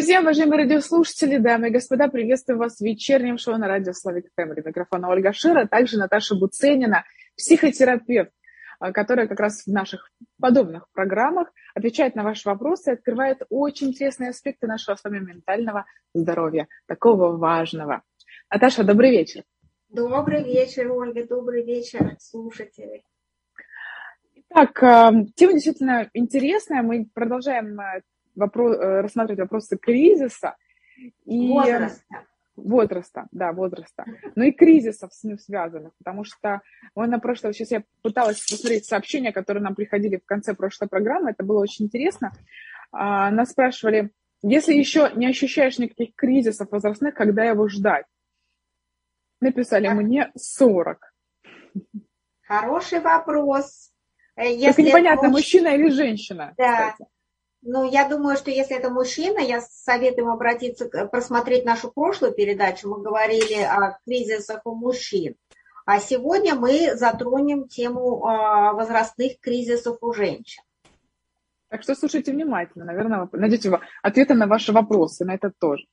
Друзья, уважаемые радиослушатели, дамы и господа, приветствую вас в вечернем шоу на радио Славик Фэмили. Микрофона Ольга Шира, также Наташа Буценина, психотерапевт, а, которая как раз в наших подобных программах отвечает на ваши вопросы и открывает очень интересные аспекты нашего с вами ментального здоровья, такого важного. Наташа, добрый вечер. Добрый вечер, Ольга, добрый вечер, слушатели. Так, а, тема действительно интересная. Мы продолжаем а, вопрос, э, рассматривать вопросы кризиса. И... Возраста возраста, да, возраста, но и кризисов с ним связанных, потому что мы на прошлое, сейчас я пыталась посмотреть сообщения, которые нам приходили в конце прошлой программы, это было очень интересно. А, нас спрашивали, если еще не ощущаешь никаких кризисов возрастных, когда его ждать? Написали мне 40. Хороший вопрос. Э, если Только непонятно, муж... мужчина или женщина. Да. Кстати. Ну, я думаю, что если это мужчина, я советую ему обратиться, просмотреть нашу прошлую передачу. Мы говорили о кризисах у мужчин. А сегодня мы затронем тему а, возрастных кризисов у женщин. Так что слушайте внимательно. Наверное, найдете ответы на ваши вопросы, на это тоже.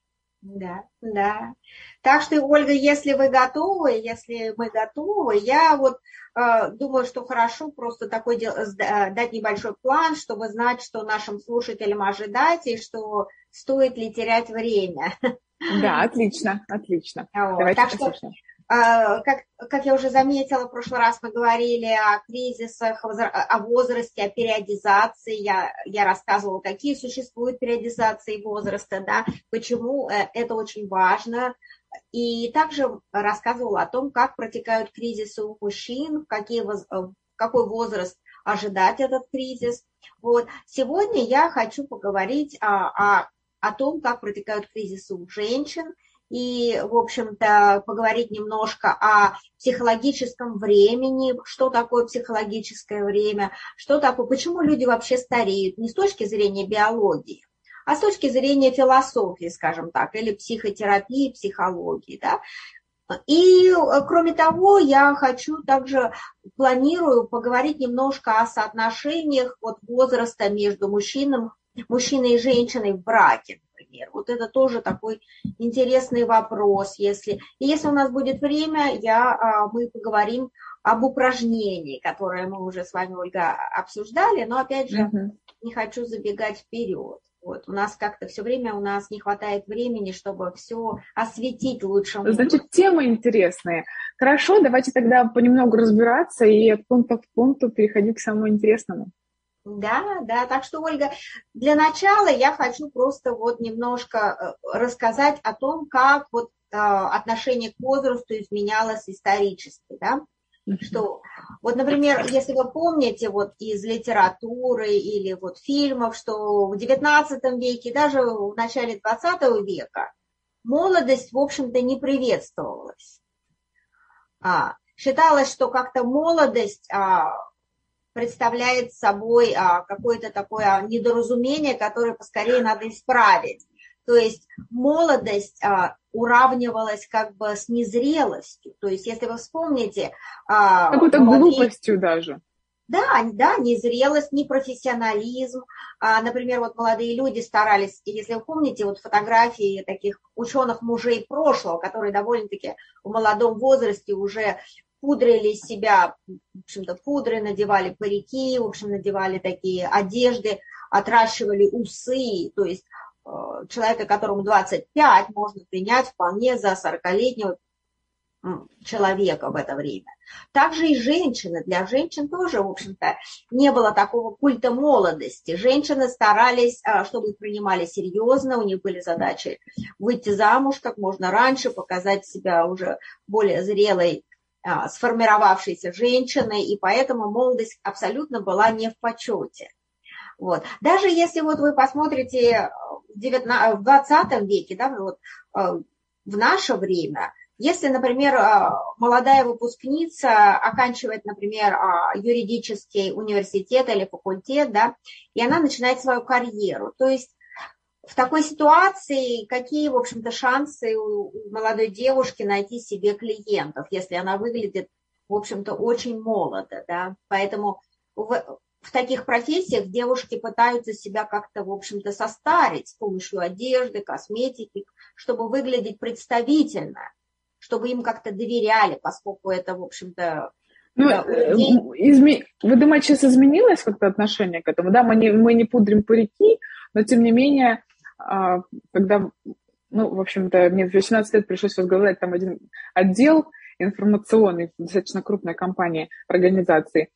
Да, да. Так что, Ольга, если вы готовы, если мы готовы, я вот э, думаю, что хорошо просто такой дел, дать небольшой план, чтобы знать, что нашим слушателям ожидать и что стоит ли терять время. Да, отлично, отлично. Вот. Давайте так послушаем. что как, как я уже заметила, в прошлый раз мы говорили о кризисах, о возрасте, о периодизации. Я, я рассказывала, какие существуют периодизации возраста, да, почему э, это очень важно. И также рассказывала о том, как протекают кризисы у мужчин, какие, в какой возраст ожидать этот кризис. Вот. Сегодня я хочу поговорить о, о, о том, как протекают кризисы у женщин – и, в общем-то, поговорить немножко о психологическом времени, что такое психологическое время, что такое, почему люди вообще стареют, не с точки зрения биологии, а с точки зрения философии, скажем так, или психотерапии, психологии, да. И, кроме того, я хочу также, планирую поговорить немножко о соотношениях вот возраста между мужчином, мужчиной и женщиной в браке например. Вот это тоже такой интересный вопрос. Если, и если у нас будет время, я, а, мы поговорим об упражнении, которое мы уже с вами, Ольга, обсуждали, но опять же угу. не хочу забегать вперед. Вот, у нас как-то все время у нас не хватает времени, чтобы все осветить лучше. Значит, темы интересные. Хорошо, давайте тогда понемногу разбираться и от пункта к пункту переходить к самому интересному. Да, да, так что, Ольга, для начала я хочу просто вот немножко э, рассказать о том, как вот э, отношение к возрасту изменялось исторически, да, что вот, например, если вы помните вот из литературы или вот фильмов, что в XIX веке, даже в начале XX века молодость, в общем-то, не приветствовалась. А, считалось, что как-то молодость а, представляет собой а, какое-то такое недоразумение, которое поскорее надо исправить. То есть молодость а, уравнивалась как бы с незрелостью. То есть если вы вспомните... А, Какой-то молодые... глупостью даже. Да, да, незрелость, непрофессионализм. А, например, вот молодые люди старались, если вы помните, вот фотографии таких ученых мужей прошлого, которые довольно-таки в молодом возрасте уже пудрили себя, в общем-то, пудры, надевали парики, в общем, надевали такие одежды, отращивали усы, то есть э, человека, которому 25, можно принять вполне за 40-летнего человека в это время. Также и женщины. Для женщин тоже, в общем-то, не было такого культа молодости. Женщины старались, э, чтобы их принимали серьезно, у них были задачи выйти замуж как можно раньше, показать себя уже более зрелой сформировавшейся женщиной, и поэтому молодость абсолютно была не в почете. Вот. Даже если вот вы посмотрите в, 19, в 20 веке, да, вот, э, в наше время, если, например, э, молодая выпускница оканчивает, например, э, юридический университет или факультет, да, и она начинает свою карьеру, то есть в такой ситуации какие, в общем-то, шансы у молодой девушки найти себе клиентов, если она выглядит, в общем-то, очень молодо, да? Поэтому в, в таких профессиях девушки пытаются себя как-то, в общем-то, состарить с помощью одежды, косметики, чтобы выглядеть представительно, чтобы им как-то доверяли, поскольку это, в общем-то, ну, да, э, изме... Вы думаете, сейчас изменилось как-то отношение к этому? Да, мы не, мы не пудрим парики, но тем не менее, когда, ну, в общем-то, мне в 18 лет пришлось возглавлять там один отдел информационный, достаточно крупной компании, организации,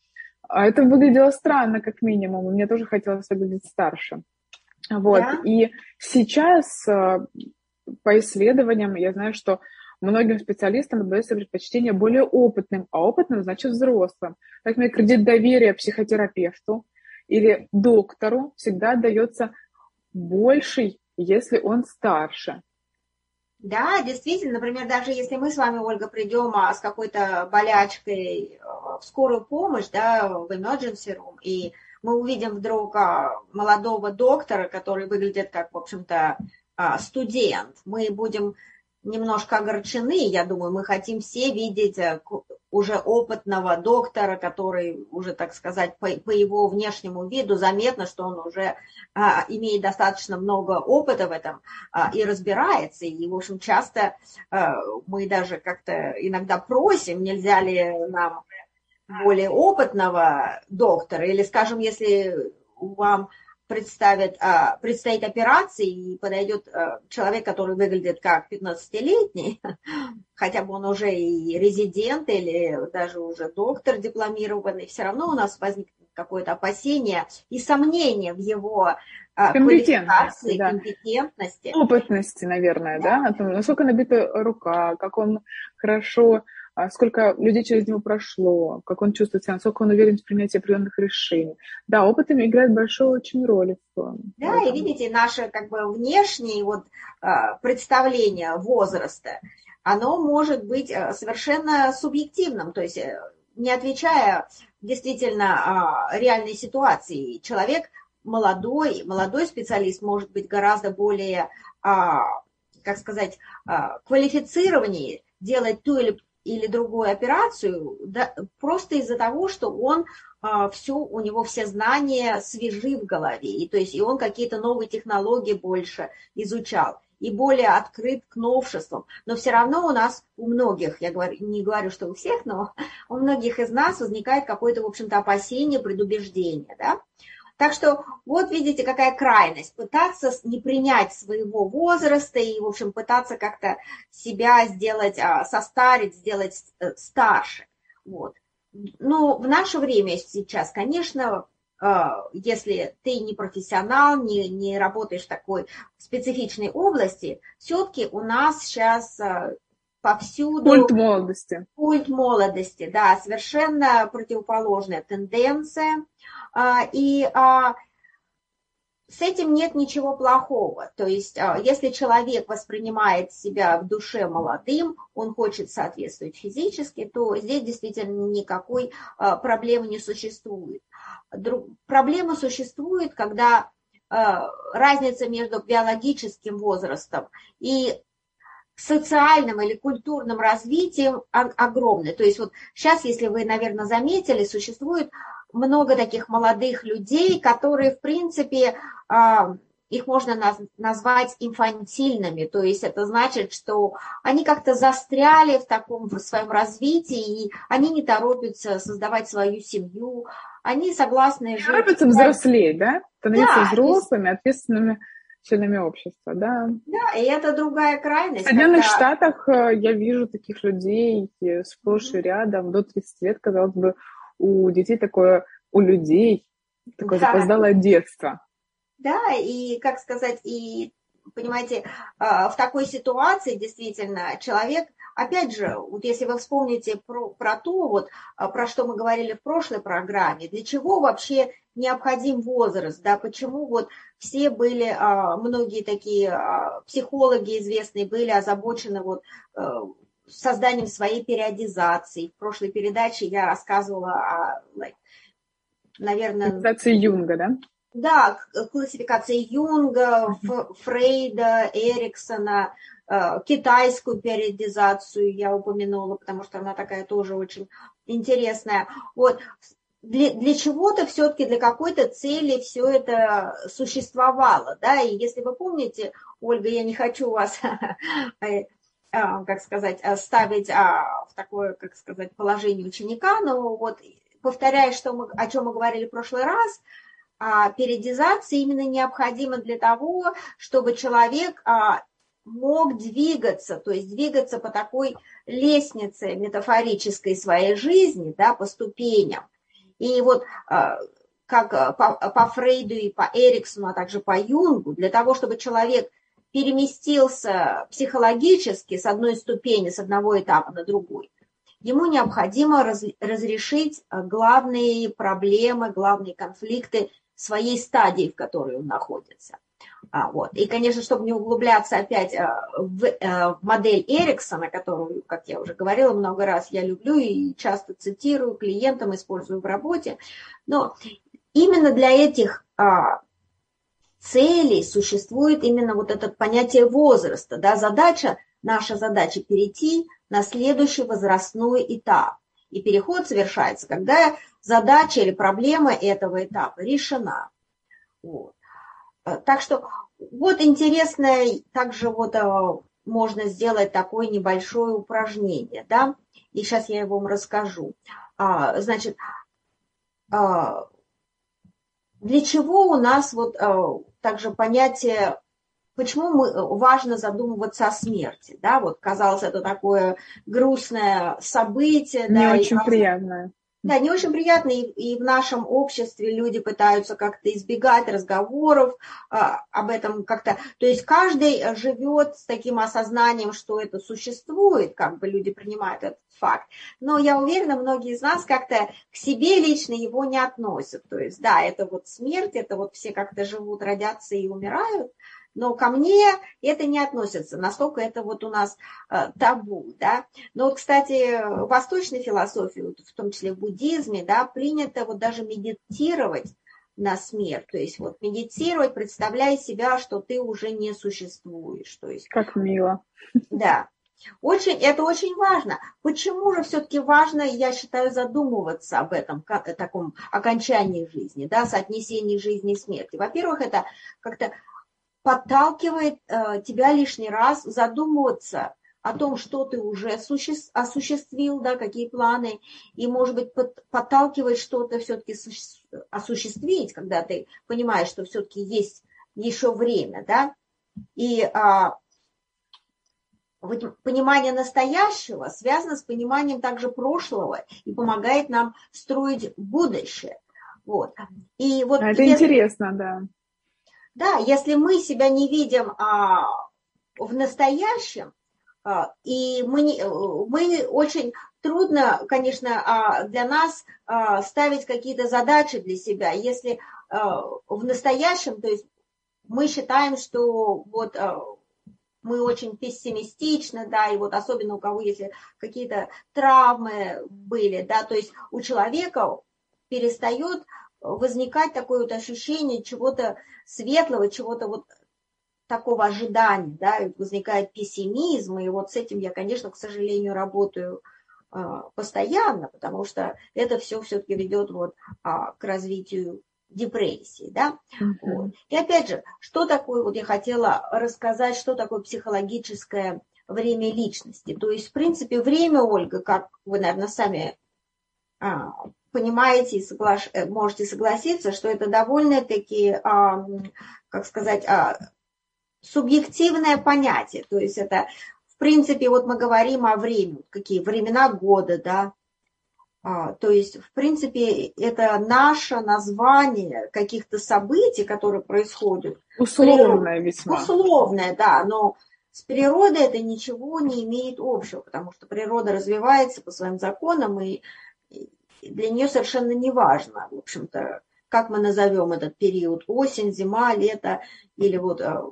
а это выглядело странно, как минимум, мне тоже хотелось выглядеть старше. Вот, да? и сейчас а, по исследованиям я знаю, что Многим специалистам отдается предпочтение более опытным, а опытным значит взрослым. Поэтому кредит доверия психотерапевту или доктору всегда отдается больший, если он старше. Да, действительно, например, даже если мы с вами, Ольга, придем а, с какой-то болячкой а, в скорую помощь, да, в emergency room, и мы увидим вдруг а, молодого доктора, который выглядит как, в общем-то, студент, мы будем немножко огорчены. Я думаю, мы хотим все видеть уже опытного доктора, который уже, так сказать, по, по его внешнему виду заметно, что он уже а, имеет достаточно много опыта в этом а, и разбирается. И, в общем, часто а, мы даже как-то иногда просим, нельзя ли нам более опытного доктора, или, скажем, если вам представит, а, предстоит операция и подойдет а, человек, который выглядит как 15-летний, хотя бы он уже и резидент или даже уже доктор дипломированный, все равно у нас возникнет какое-то опасение и сомнение в его а, компетентности, да. компетентности. Опытности, наверное, да, да? о том, насколько набита рука, как он хорошо сколько людей через него прошло, как он чувствует себя, насколько он уверен в принятии определенных решений. Да, опыт играет большую очень роль. В, да, в и видите, наше как бы внешнее вот, а, представление возраста, оно может быть э, совершенно субъективным, то есть э, не отвечая действительно а, реальной ситуации. Человек молодой, молодой специалист может быть гораздо более, как сказать, квалифицированнее делать ту или или другую операцию, да, просто из-за того, что он а, все, у него все знания свежи в голове, и то есть и он какие-то новые технологии больше изучал и более открыт к новшествам. Но все равно у нас, у многих, я говорю, не говорю, что у всех, но у многих из нас возникает какое-то, в общем-то, опасение, предубеждение, да. Так что вот видите, какая крайность. Пытаться не принять своего возраста и, в общем, пытаться как-то себя сделать, а, состарить, сделать э, старше. Вот. Ну, в наше время сейчас, конечно, а, если ты не профессионал, не, не работаешь в такой специфичной области, все-таки у нас сейчас а, повсюду... Культ молодости. Культ молодости, да, совершенно противоположная тенденция. А, и а, с этим нет ничего плохого. То есть, а, если человек воспринимает себя в душе молодым, он хочет соответствовать физически, то здесь действительно никакой проблемы не существует. Проблема существует, когда разница между биологическим возрастом и социальным или культурным развитием огромная. То есть вот сейчас, если вы, наверное, заметили, существует много таких молодых людей, которые, в принципе, а, их можно назвать инфантильными, то есть это значит, что они как-то застряли в таком в своем развитии, и они не торопятся создавать свою семью, они согласны жить. Торопятся взрослеть, да? Становиться да, взрослыми, есть... ответственными членами общества, да. Да, и это другая крайность. В Соединенных когда... Штатах э, я вижу таких людей сплошь и рядом, до 30 лет, казалось бы, у детей такое, у людей такое да. запоздалое детство. Да, и, как сказать, и, понимаете, а, в такой ситуации действительно человек, опять же, вот если вы вспомните про, про то, вот, а, про что мы говорили в прошлой программе, для чего вообще необходим возраст, да, почему вот все были, а, многие такие психологи известные были озабочены вот созданием своей периодизации. В прошлой передаче я рассказывала о, наверное... Классификации Юнга, да? Да, классификации Юнга, Фрейда, Эриксона, э, китайскую периодизацию я упомянула, потому что она такая тоже очень интересная. Вот. для, для чего-то все-таки, для какой-то цели все это существовало, да, и если вы помните, Ольга, я не хочу вас, э, как сказать, ставить а, в такое, как сказать, положение ученика, но вот повторяя, что мы, о чем мы говорили в прошлый раз, периодизация именно необходима для того, чтобы человек мог двигаться, то есть двигаться по такой лестнице метафорической своей жизни, да, по ступеням. И вот как по, по Фрейду и по Эриксону, а также по Юнгу, для того, чтобы человек переместился психологически с одной ступени, с одного этапа на другой, ему необходимо раз, разрешить а, главные проблемы, главные конфликты своей стадии, в которой он находится. А, вот. И, конечно, чтобы не углубляться опять а, в, а, в модель Эриксона, которую, как я уже говорила много раз, я люблю и часто цитирую клиентам, использую в работе, но именно для этих целей существует именно вот это понятие возраста. Да? Задача, наша задача перейти на следующий возрастной этап. И переход совершается, когда задача или проблема этого этапа решена. Вот. Э, так что вот интересное, также вот э, можно сделать такое небольшое упражнение, да, и сейчас я его вам расскажу. А, значит, а, для чего у нас вот а, также понятие, почему мы, важно задумываться о смерти, да, вот казалось это такое грустное событие. Не да, очень и, приятное. Да, не очень приятно, и, и в нашем обществе люди пытаются как-то избегать разговоров а, об этом как-то. То есть каждый живет с таким осознанием, что это существует, как бы люди принимают этот факт. Но я уверена, многие из нас как-то к себе лично его не относят. То есть, да, это вот смерть, это вот все как-то живут, родятся и умирают, но ко мне это не относится, настолько это вот у нас э, табу, да. Но вот, кстати, в восточной философии, в том числе в буддизме, да, принято вот даже медитировать на смерть, то есть вот медитировать, представляя себя, что ты уже не существуешь, то есть. Как мило. Да, очень, это очень важно. Почему же все-таки важно, я считаю, задумываться об этом, как, таком окончании жизни, да, соотнесении жизни и смерти? Во-первых, это как-то подталкивает э, тебя лишний раз задумываться о том, что ты уже осуществил, да, какие планы, и, может быть, под, подталкивает что-то все-таки осуществить, когда ты понимаешь, что все-таки есть еще время, да, и а, понимание настоящего связано с пониманием также прошлого и помогает нам строить будущее. Вот. И вот а это если... интересно, да. Да, если мы себя не видим а, в настоящем, а, и мы, не, мы очень трудно, конечно, а, для нас а, ставить какие-то задачи для себя, если а, в настоящем, то есть мы считаем, что вот а, мы очень пессимистичны, да, и вот особенно у кого если какие-то травмы были, да, то есть у человека перестает возникать такое вот ощущение чего-то светлого, чего-то вот такого ожидания, да, возникает пессимизм, и вот с этим я, конечно, к сожалению, работаю а, постоянно, потому что это все все-таки ведет вот а, к развитию депрессии, да. Mm-hmm. Вот. И опять же, что такое, вот я хотела рассказать, что такое психологическое время личности. То есть, в принципе, время, Ольга, как вы, наверное, сами а, понимаете и соглаш... Э, можете согласиться, что это довольно-таки, как сказать, а, субъективное понятие. То есть это, в принципе, вот мы говорим о времени, какие времена года, да, а, то есть, в принципе, это наше название каких-то событий, которые происходят. Условное весьма. Условное, да, но с природой это ничего не имеет общего, потому что природа развивается по своим законам, и для нее совершенно не важно, в общем-то, как мы назовем этот период, осень, зима, лето или вот а,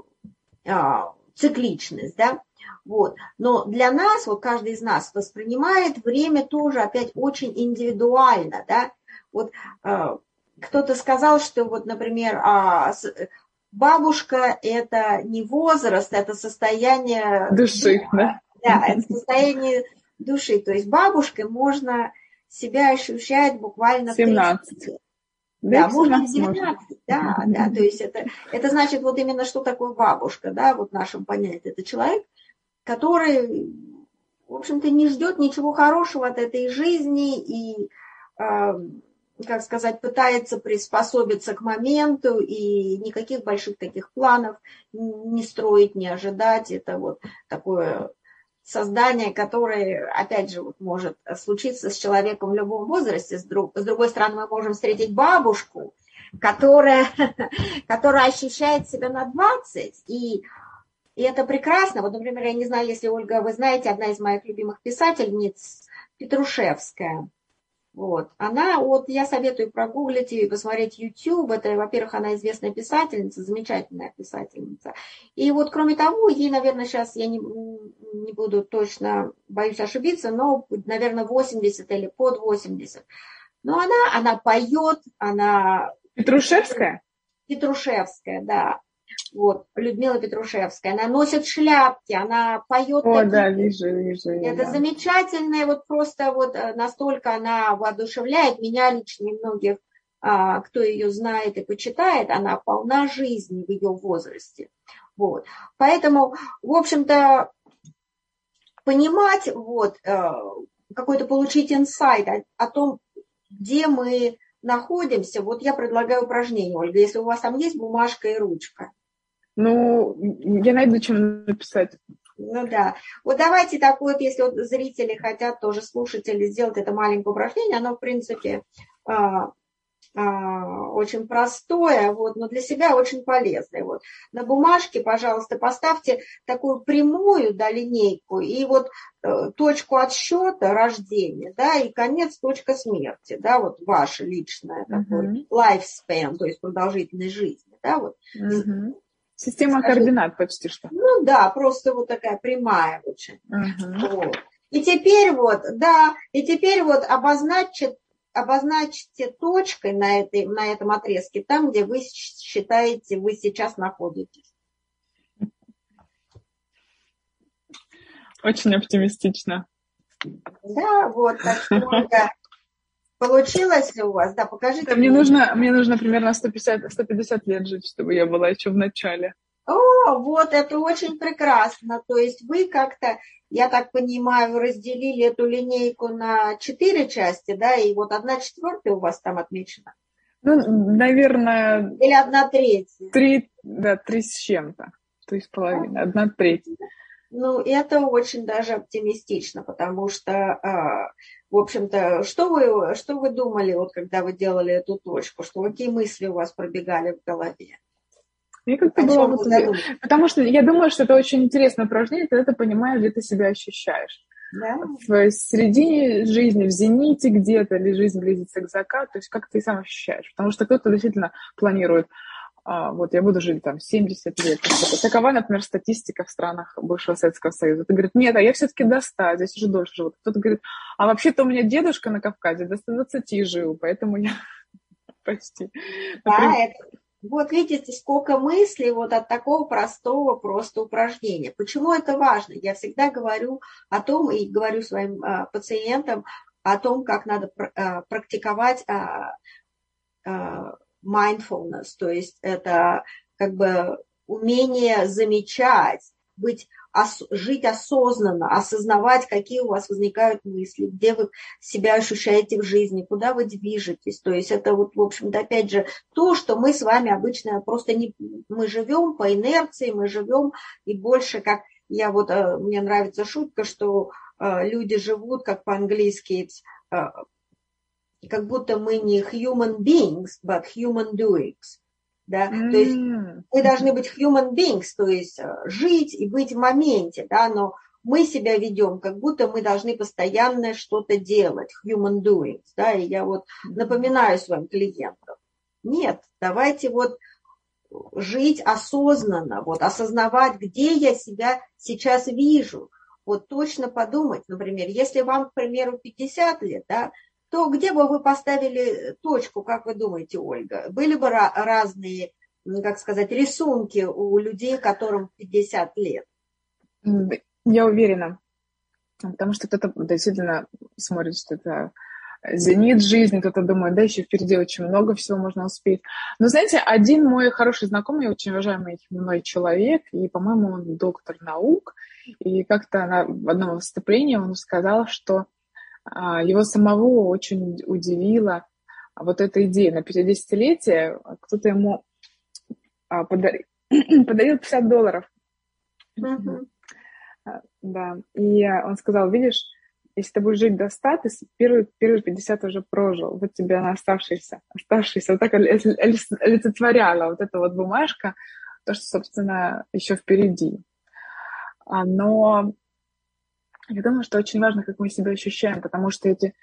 а, цикличность, да, вот. Но для нас, вот каждый из нас воспринимает время тоже опять очень индивидуально, да, вот а, кто-то сказал, что вот, например, а, бабушка это не возраст, это состояние души, да? Да, это состояние души, то есть бабушкой можно себя ощущает буквально 17. Да, да можно 19, да, да, то есть это, это значит вот именно что такое бабушка, да, вот в нашем понятии. Это человек, который, в общем-то, не ждет ничего хорошего от этой жизни и, э, как сказать, пытается приспособиться к моменту и никаких больших таких планов не строить, не ожидать. Это вот такое создание, которое, опять же, может случиться с человеком в любом возрасте. С, друг, с другой стороны, мы можем встретить бабушку, которая, которая ощущает себя на 20, и, и это прекрасно. Вот, например, я не знаю, если, Ольга, вы знаете, одна из моих любимых писательниц, Петрушевская – вот. Она, вот я советую прогуглить и посмотреть YouTube. Это, во-первых, она известная писательница, замечательная писательница. И вот, кроме того, ей, наверное, сейчас, я не, не буду точно, боюсь ошибиться, но, наверное, 80 или под 80. Но она, она поет, она... Петрушевская? Петрушевская, да. Вот, Людмила Петрушевская. Она носит шляпки, она поет. О, такие... да, вижу, вижу. Это да. замечательное, вот просто вот э, настолько она воодушевляет меня лично и многих, а, кто ее знает и почитает, она полна жизни в ее возрасте. Вот. Поэтому, в общем-то, понимать, вот, э, какой-то получить инсайт о, о том, где мы находимся, вот я предлагаю упражнение, Ольга, если у вас там есть бумажка и ручка. Ну, я найду, чем написать. Ну да. Вот давайте так вот, если вот зрители хотят, тоже слушатели, сделать это маленькое упражнение, оно, в принципе, а, а, очень простое, вот, но для себя очень полезное. Вот. На бумажке, пожалуйста, поставьте такую прямую да, линейку и вот э, точку отсчета рождения, да, и конец точка смерти, да, вот ваша личная uh-huh. такой lifespan, то есть продолжительность жизни, да, вот. Uh-huh. Система Скажи, координат почти что. Ну да, просто вот такая прямая очень. Угу. Вот. И теперь вот, да, и теперь вот обозначьте, обозначьте точкой на, этой, на этом отрезке там, где вы считаете, вы сейчас находитесь. Очень оптимистично. Да, вот, так что, Получилось ли у вас? Да, покажите. Да, мне, нужно, мне нужно примерно 150, 150 лет жить, чтобы я была еще в начале. О, вот это очень прекрасно. То есть вы как-то, я так понимаю, разделили эту линейку на четыре части, да, и вот одна четвертая у вас там отмечена. Ну, наверное... Или одна третья. Три, да, три с чем-то. То есть половина, одна треть. Ну, это очень даже оптимистично, потому что а, в общем-то, что вы, что вы думали, вот, когда вы делали эту точку, что какие мысли у вас пробегали в голове? Мне как-то было вот, потому что я думаю, что это очень интересное упражнение, когда ты понимаешь, где ты себя ощущаешь. Да. В середине жизни, в зените где-то, или жизнь близится к закату, то есть как ты сам ощущаешь. Потому что кто-то действительно планирует а, вот я буду жить там 70 лет. Такова, например, статистика в странах бывшего Советского Союза. Ты говорит, нет, а я все-таки до 100, здесь уже дольше живу. Кто-то говорит, а вообще-то у меня дедушка на Кавказе до 120 жил, поэтому я почти. Да, это, вот видите, сколько мыслей вот от такого простого просто упражнения. Почему это важно? Я всегда говорю о том и говорю своим а, пациентам о том, как надо а, практиковать а, а, mindfulness, то есть это как бы умение замечать, быть, ос, жить осознанно, осознавать, какие у вас возникают мысли, где вы себя ощущаете в жизни, куда вы движетесь. То есть это вот, в общем-то, опять же, то, что мы с вами обычно просто не... Мы живем по инерции, мы живем и больше как... Я вот, э, мне нравится шутка, что э, люди живут, как по-английски, э, как будто мы не human beings, but human doings. Да? Mm. То есть мы должны быть human beings, то есть э, жить и быть в моменте, да, но мы себя ведем, как будто мы должны постоянно что-то делать, human doings, да, и я вот напоминаю своим клиентам, нет, давайте вот жить осознанно, вот осознавать, где я себя сейчас вижу, вот точно подумать, например, если вам, к примеру, 50 лет, да, то где бы вы поставили точку, как вы думаете, Ольга? Были бы разные, как сказать, рисунки у людей, которым 50 лет? Я уверена. Потому что кто-то действительно смотрит, что это зенит жизни, кто-то думает, да, еще впереди очень много всего можно успеть. Но, знаете, один мой хороший знакомый, очень уважаемый мной человек, и, по-моему, он доктор наук, и как-то на, в одном выступлении он сказал, что его самого очень удивила вот эта идея. На 50-летие кто-то ему а, подарил, подарил 50 долларов. Uh-huh. Да, и он сказал, видишь, если ты будешь жить до 100, ты первые, первые 50 уже прожил. Вот тебе на оставшиеся, оставшиеся. Вот так олицетворяла вот эта вот бумажка, то, что, собственно, еще впереди. А, но я думаю, что очень важно, как мы себя ощущаем, потому что эти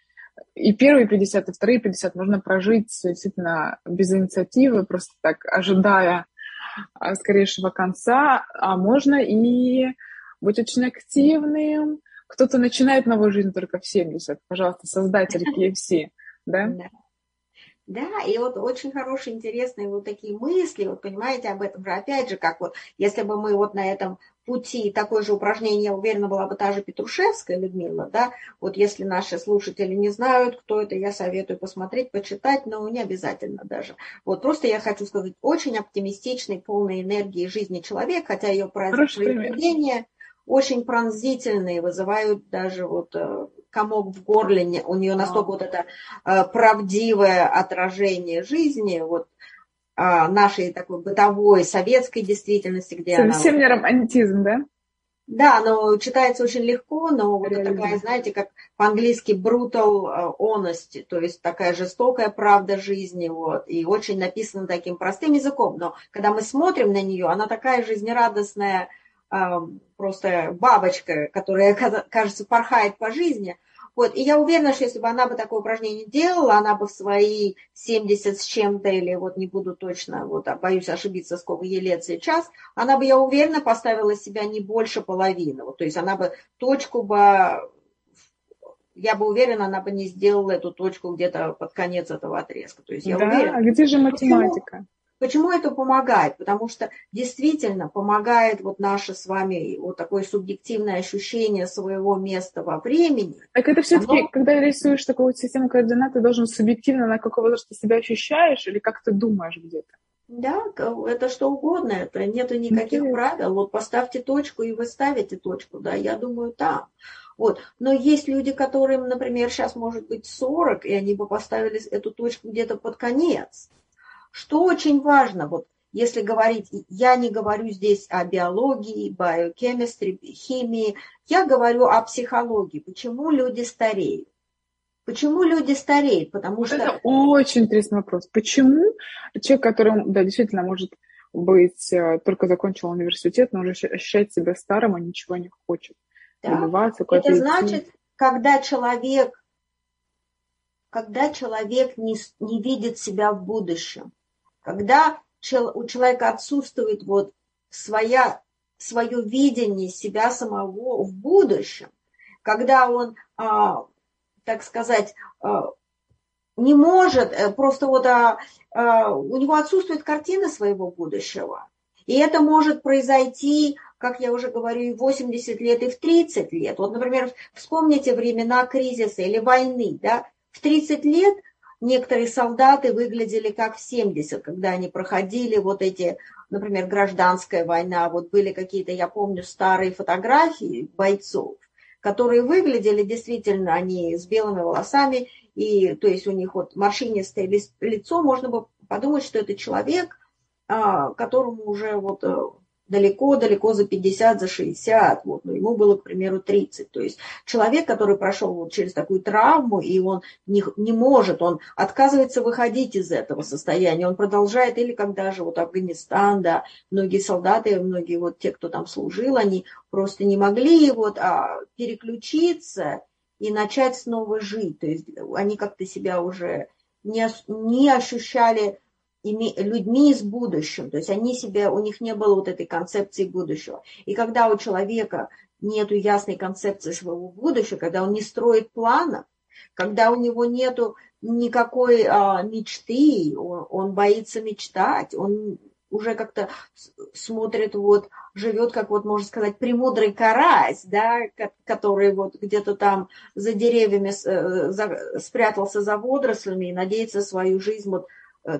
и первые 50, и вторые 50 можно прожить действительно без инициативы, просто так ожидая а, скорейшего конца, а можно и быть очень активным, кто-то начинает новую жизнь только в 70. Пожалуйста, создатель KFC, да? Да. Да, и вот очень хорошие, интересные вот такие мысли, вот понимаете, об этом же, опять же, как вот, если бы мы вот на этом пути такое же упражнение, я уверена, была бы та же Петрушевская Людмила, да, вот если наши слушатели не знают, кто это, я советую посмотреть, почитать, но не обязательно даже. Вот просто я хочу сказать, очень оптимистичный, полный энергии жизни человек, хотя ее произведение очень пронзительные, вызывают даже вот э, комок в горле, у нее настолько вот это э, правдивое отражение жизни, вот нашей такой бытовой советской действительности, где Совсем она... не романтизм, да? Да, но читается очень легко, но вот такая, знаете, как по-английски brutal э, honesty, то есть такая жестокая правда жизни, вот, и очень написана таким простым языком, но когда мы смотрим на нее, она такая жизнерадостная, просто бабочка, которая, кажется, порхает по жизни. Вот, и я уверена, что если бы она бы такое упражнение делала, она бы в свои 70 с чем-то, или вот не буду точно, вот а боюсь ошибиться, сколько ей лет сейчас, она бы, я уверена, поставила себя не больше половины. Вот, то есть она бы точку бы, я бы уверена, она бы не сделала эту точку где-то под конец этого отрезка. То есть я да, уверена. а где же математика? Почему? Почему это помогает? Потому что действительно помогает вот наше с вами вот такое субъективное ощущение своего места во времени. Так это все-таки, Оно... когда рисуешь такую систему координат, ты должен субъективно на какой возраст ты себя ощущаешь или как ты думаешь где-то? Да, это что угодно, это нету никаких Интересно. правил. Вот поставьте точку, и вы ставите точку, да, я думаю, там. Вот. Но есть люди, которым, например, сейчас может быть 40, и они бы поставили эту точку где-то под конец. Что очень важно, вот если говорить, я не говорю здесь о биологии, биохемистре, химии, я говорю о психологии, почему люди стареют. Почему люди стареют? Потому что... Это очень интересный вопрос. Почему человек, который, да, действительно может быть, э, только закончил университет, но уже ощущает себя старым, а ничего не хочет. Да. Это значит, когда человек, когда человек не, не видит себя в будущем, когда у человека отсутствует вот своя, свое видение себя самого в будущем, когда он, а, так сказать, а, не может, э, просто вот а, у него отсутствует картина своего будущего. И это может произойти, как я уже говорю, и в 80 лет, и в 30 лет. Вот, например, вспомните времена кризиса или войны. Да? В 30 лет некоторые солдаты выглядели как в 70, когда они проходили вот эти, например, гражданская война, вот были какие-то, я помню, старые фотографии бойцов, которые выглядели действительно, они с белыми волосами, и то есть у них вот морщинистое лицо, можно бы подумать, что это человек, а, которому уже вот э, далеко-далеко за 50, за 60, вот, но ему было, к примеру, 30. То есть человек, который прошел вот через такую травму, и он не, не может, он отказывается выходить из этого состояния, он продолжает, или когда же вот Афганистан, да, многие солдаты, многие вот те, кто там служил, они просто не могли вот а, переключиться и начать снова жить. То есть они как-то себя уже не, не ощущали людьми из будущим, то есть они себе, у них не было вот этой концепции будущего. И когда у человека нет ясной концепции своего будущего, когда он не строит плана, когда у него нет никакой а, мечты, он, он боится мечтать, он уже как-то смотрит вот, живет, как вот можно сказать, премудрый карась, да, который вот где-то там за деревьями э, спрятался за водорослями и надеется свою жизнь вот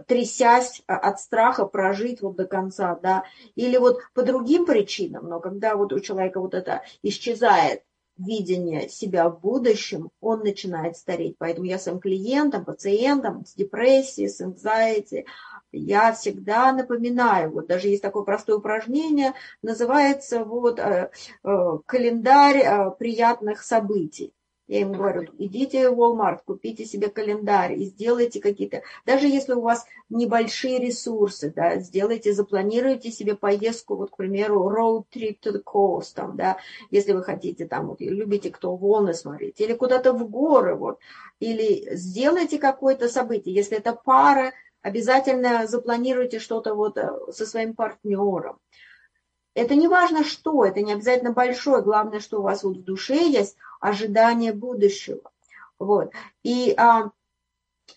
трясясь от страха прожить вот до конца, да, или вот по другим причинам, но когда вот у человека вот это исчезает видение себя в будущем, он начинает стареть. Поэтому я своим клиентам, пациентам с депрессией, с anxiety, я всегда напоминаю, вот даже есть такое простое упражнение, называется вот э, э, календарь э, приятных событий. Я им говорю, идите в Walmart, купите себе календарь и сделайте какие-то, даже если у вас небольшие ресурсы, да, сделайте, запланируйте себе поездку, вот, к примеру, road trip to the coast, там, да, если вы хотите, там, вот, любите кто волны смотреть, или куда-то в горы, вот, или сделайте какое-то событие, если это пара, обязательно запланируйте что-то вот э, со своим партнером. Это не важно что, это не обязательно большое, главное, что у вас вот в душе есть ожидание будущего. Вот. И а,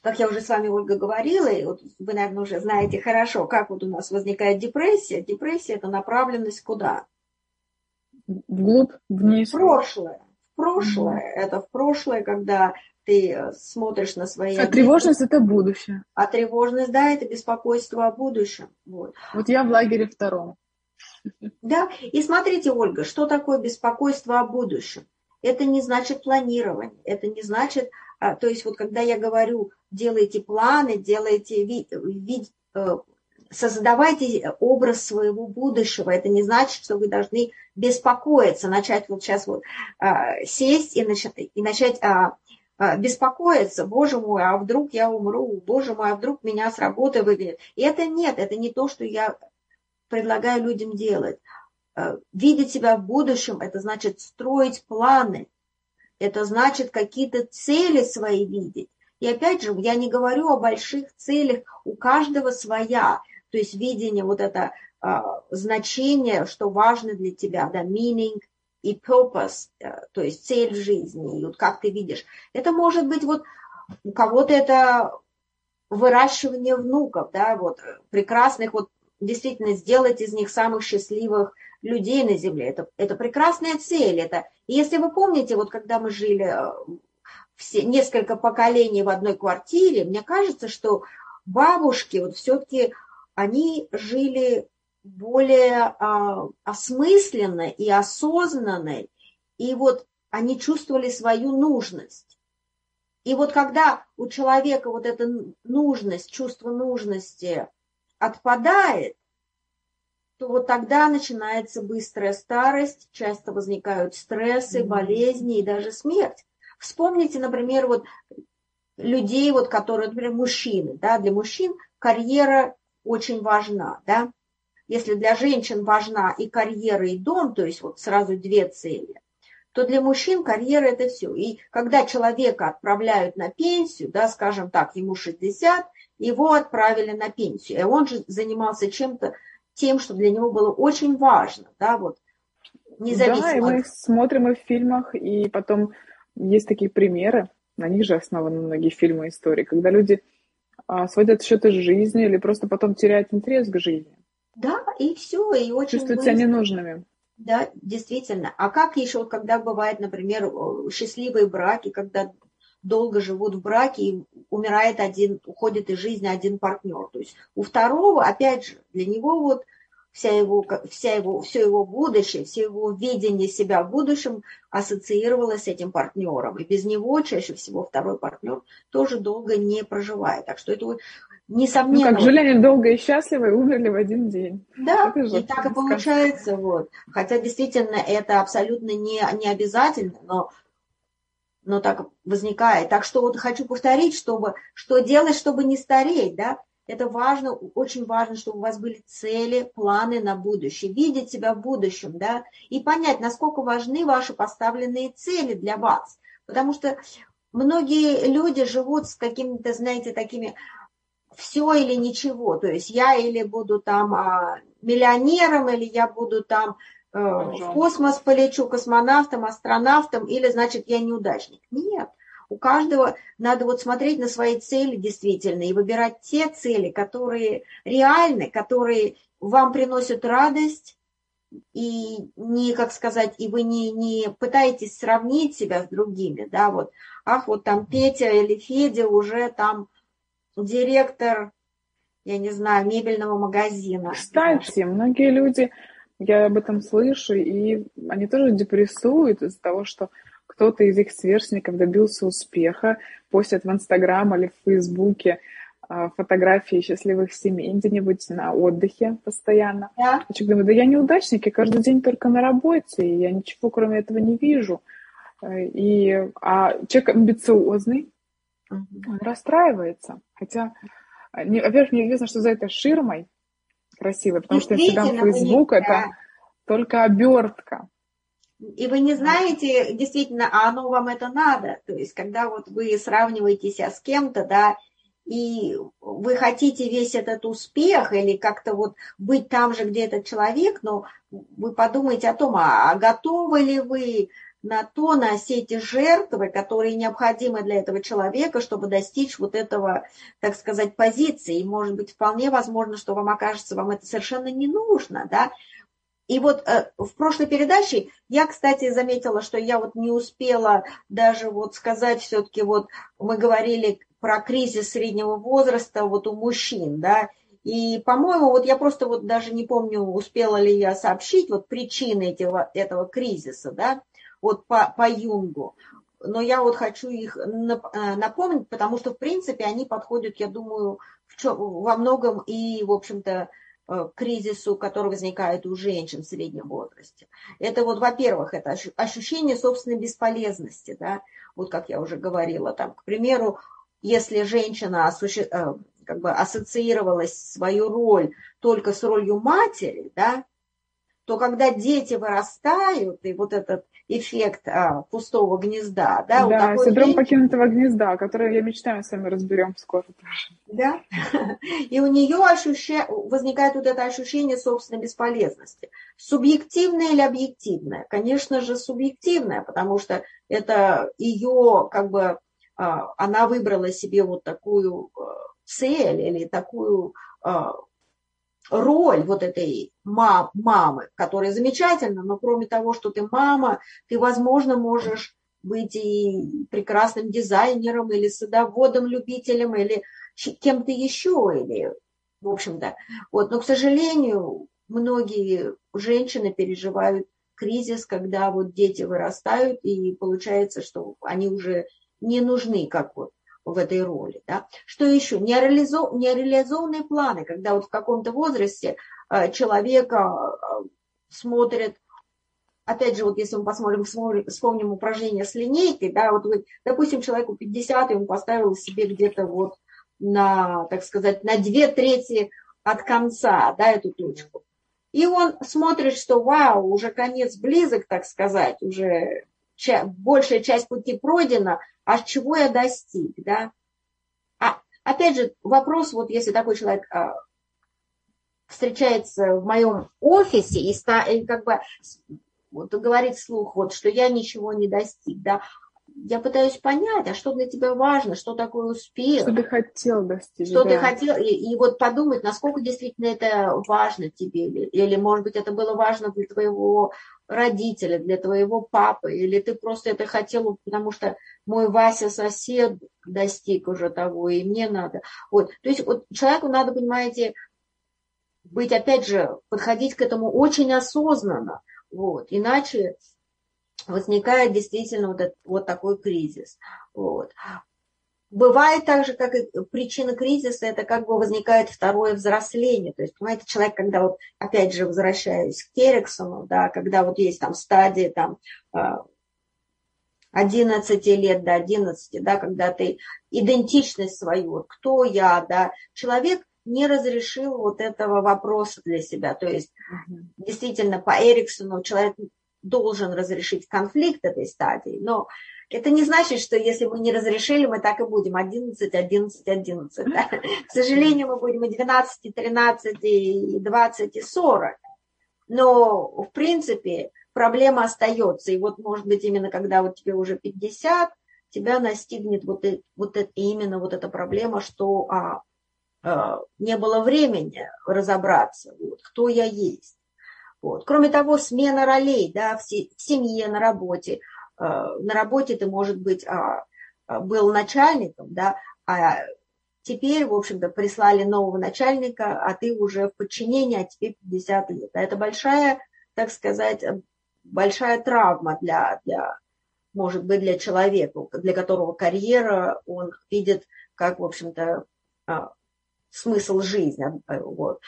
как я уже с вами, Ольга, говорила, и вот вы, наверное, уже знаете хорошо, как вот у нас возникает депрессия. Депрессия – это направленность куда? Вглубь, вниз. В прошлое. В прошлое. Mm-hmm. Это в прошлое, когда ты э, смотришь на свои... А тревожность – это будущее. А тревожность, да, это беспокойство о будущем. Вот. вот я в лагере втором. Да, и смотрите, Ольга, что такое беспокойство о будущем? Это не значит планирование, это не значит, а, то есть вот когда я говорю, делайте планы, делайте, вид, э, создавайте образ своего будущего, это не значит, что вы должны беспокоиться, начать вот сейчас вот а, сесть и начать, и начать а, беспокоиться, боже мой, а вдруг я умру, боже мой, а вдруг меня с работы выведут. И это нет, это не то, что я предлагаю людям делать. Э, видеть себя в будущем, это значит строить планы, это значит какие-то цели свои видеть. И опять же, я не говорю о больших целях, у каждого своя, то есть видение вот это а, значение, что важно для тебя, да, meaning и purpose, а, то есть цель в жизни, и вот как ты видишь. Это может быть вот у кого-то это выращивание внуков, да, вот прекрасных, вот действительно сделать из них самых счастливых людей на Земле. Это, это прекрасная цель. Это, если вы помните, вот когда мы жили э, все, несколько поколений в одной квартире, мне кажется, что бабушки вот все-таки они жили более а, осмысленно и осознанно, и вот они чувствовали свою нужность. И вот когда у человека вот эта нужность, чувство нужности отпадает, то вот тогда начинается быстрая старость, часто возникают стрессы, болезни и даже смерть. Вспомните, например, вот людей, вот, которые, например, мужчины, да, для мужчин карьера очень важна, да. Если для женщин важна и карьера, и дом, то есть вот сразу две цели, то для мужчин карьера это все. И когда человека отправляют на пенсию, да, скажем так, ему 60, его отправили на пенсию, и он же занимался чем-то тем, что для него было очень важно, да, вот, независимо. Да, и мы смотрим и в фильмах, и потом есть такие примеры, на них же основаны многие фильмы и истории, когда люди а, сводят счеты с жизнью или просто потом теряют интерес к жизни. Да, и все, и очень Чувствуют себя ненужными. Да, действительно. А как еще, когда бывает, например, счастливые браки, когда долго живут в браке и умирает один, уходит из жизни один партнер. То есть у второго, опять же, для него вот вся его, вся его, все его будущее, все его видение себя в будущем ассоциировалось с этим партнером. И без него чаще всего второй партнер тоже долго не проживает. Так что это несомненно... Ну, как жили они долго и счастливо и умерли в один день. Да, и так и получается. Вот. Хотя действительно это абсолютно не, не обязательно, но но так возникает. Так что вот хочу повторить, чтобы, что делать, чтобы не стареть, да, это важно, очень важно, чтобы у вас были цели, планы на будущее, видеть себя в будущем, да, и понять, насколько важны ваши поставленные цели для вас. Потому что многие люди живут с какими-то, знаете, такими все или ничего. То есть я или буду там а, миллионером, или я буду там в космос полечу космонавтом, астронавтом, или значит я неудачник. Нет. У каждого надо вот смотреть на свои цели действительно и выбирать те цели, которые реальны, которые вам приносят радость, и не, как сказать, и вы не, не пытаетесь сравнить себя с другими, да, вот, ах, вот там Петя или Федя уже там директор, я не знаю, мебельного магазина. Кстати, многие люди, я об этом слышу, и они тоже депрессуют из-за того, что кто-то из их сверстников добился успеха, постят в Инстаграм или в Фейсбуке а, фотографии счастливых семей где-нибудь на отдыхе постоянно. Да. А человек думает, да я неудачник, я каждый день только на работе, и я ничего кроме этого не вижу. Э, и, а человек амбициозный, он расстраивается. Хотя, не, во-первых, неизвестно, что за этой ширмой красивой, потому что Инстаграм, Фейсбук – это только обертка. И вы не знаете, действительно, а оно вам это надо. То есть, когда вот вы сравниваете себя с кем-то, да, и вы хотите весь этот успех или как-то вот быть там же, где этот человек, но вы подумайте о том, а, а готовы ли вы на то, на все эти жертвы, которые необходимы для этого человека, чтобы достичь вот этого, так сказать, позиции. И, может быть, вполне возможно, что вам окажется, вам это совершенно не нужно, да. И вот э, в прошлой передаче я, кстати, заметила, что я вот не успела даже вот сказать все-таки, вот мы говорили про кризис среднего возраста вот у мужчин, да, и, по-моему, вот я просто вот даже не помню, успела ли я сообщить вот причины этого, этого кризиса, да, вот по, по Юнгу. Но я вот хочу их э, напомнить, потому что, в принципе, они подходят, я думаю, в чем, во многом и, в общем-то, э, кризису, который возникает у женщин в среднем возрасте. Это вот, во-первых, это ощущение собственной бесполезности, да, вот как я уже говорила, там, к примеру, если женщина э, как бы ассоциировалась свою роль только с ролью матери, да, то когда дети вырастают, и вот этот эффект а, пустого гнезда, да, да синдром женщины... покинутого гнезда, который я мечтаю, с вами разберем скоро тоже. Да, и у нее ощуща... возникает вот это ощущение собственной бесполезности. Субъективное или объективное? Конечно же, субъективное, потому что это ее как бы а, она выбрала себе вот такую а, цель или такую а, роль вот этой мам, мамы, которая замечательна, но кроме того, что ты мама, ты, возможно, можешь быть и прекрасным дизайнером, или садоводом, любителем, или кем-то еще, или, в общем-то. Вот. Но, к сожалению, многие женщины переживают кризис, когда вот дети вырастают, и получается, что они уже не нужны, как вот в этой роли. Да? Что еще? Нереализованные планы, когда вот в каком-то возрасте э, человека э, смотрят, опять же, вот если мы посмотрим, вспомним упражнение с линейкой, да, вот вы, допустим, человеку 50, и он поставил себе где-то вот на, так сказать, на две трети от конца, да, эту точку. И он смотрит, что вау, уже конец близок, так сказать, уже большая часть пути пройдена, а чего я достиг, да? А, опять же, вопрос, вот если такой человек а, встречается в моем офисе и, ста, и как бы вот, говорит вслух, вот, что я ничего не достиг, да, я пытаюсь понять, а что для тебя важно, что такое успех. Что ты хотел достичь. Что да. ты хотел, и, и вот подумать, насколько действительно это важно тебе, или, или, может быть, это было важно для твоего родителя, для твоего папы, или ты просто это хотел, потому что мой Вася сосед достиг уже того, и мне надо. Вот. То есть вот человеку надо, понимаете, быть, опять же, подходить к этому очень осознанно. Вот. Иначе возникает действительно вот, этот, вот такой кризис. Вот. Бывает также, как и причина кризиса, это как бы возникает второе взросление. То есть, понимаете, человек, когда вот, опять же, возвращаюсь к Терексону, да, когда вот есть там стадии там 11 а, лет до 11, да, когда ты идентичность свою, вот кто я, да, человек не разрешил вот этого вопроса для себя. То есть, действительно, по Эриксону человек должен разрешить конфликт этой стадии, но это не значит, что если мы не разрешили, мы так и будем 11, 11, 11. Да? К сожалению, мы будем и 12, и 13, и 20, и 40. Но, в принципе, проблема остается. И вот, может быть, именно когда вот тебе уже 50, тебя настигнет вот, вот это, именно вот эта проблема, что а, не было времени разобраться, вот, кто я есть. Вот. Кроме того, смена ролей да, в, семье, на работе. На работе ты, может быть, а, а, был начальником, да, а теперь, в общем-то, прислали нового начальника, а ты уже в подчинении, а тебе 50 лет. Это большая, так сказать, большая травма для, для может быть, для человека, для которого карьера, он видит как, в общем-то, а, смысл жизни. Вот.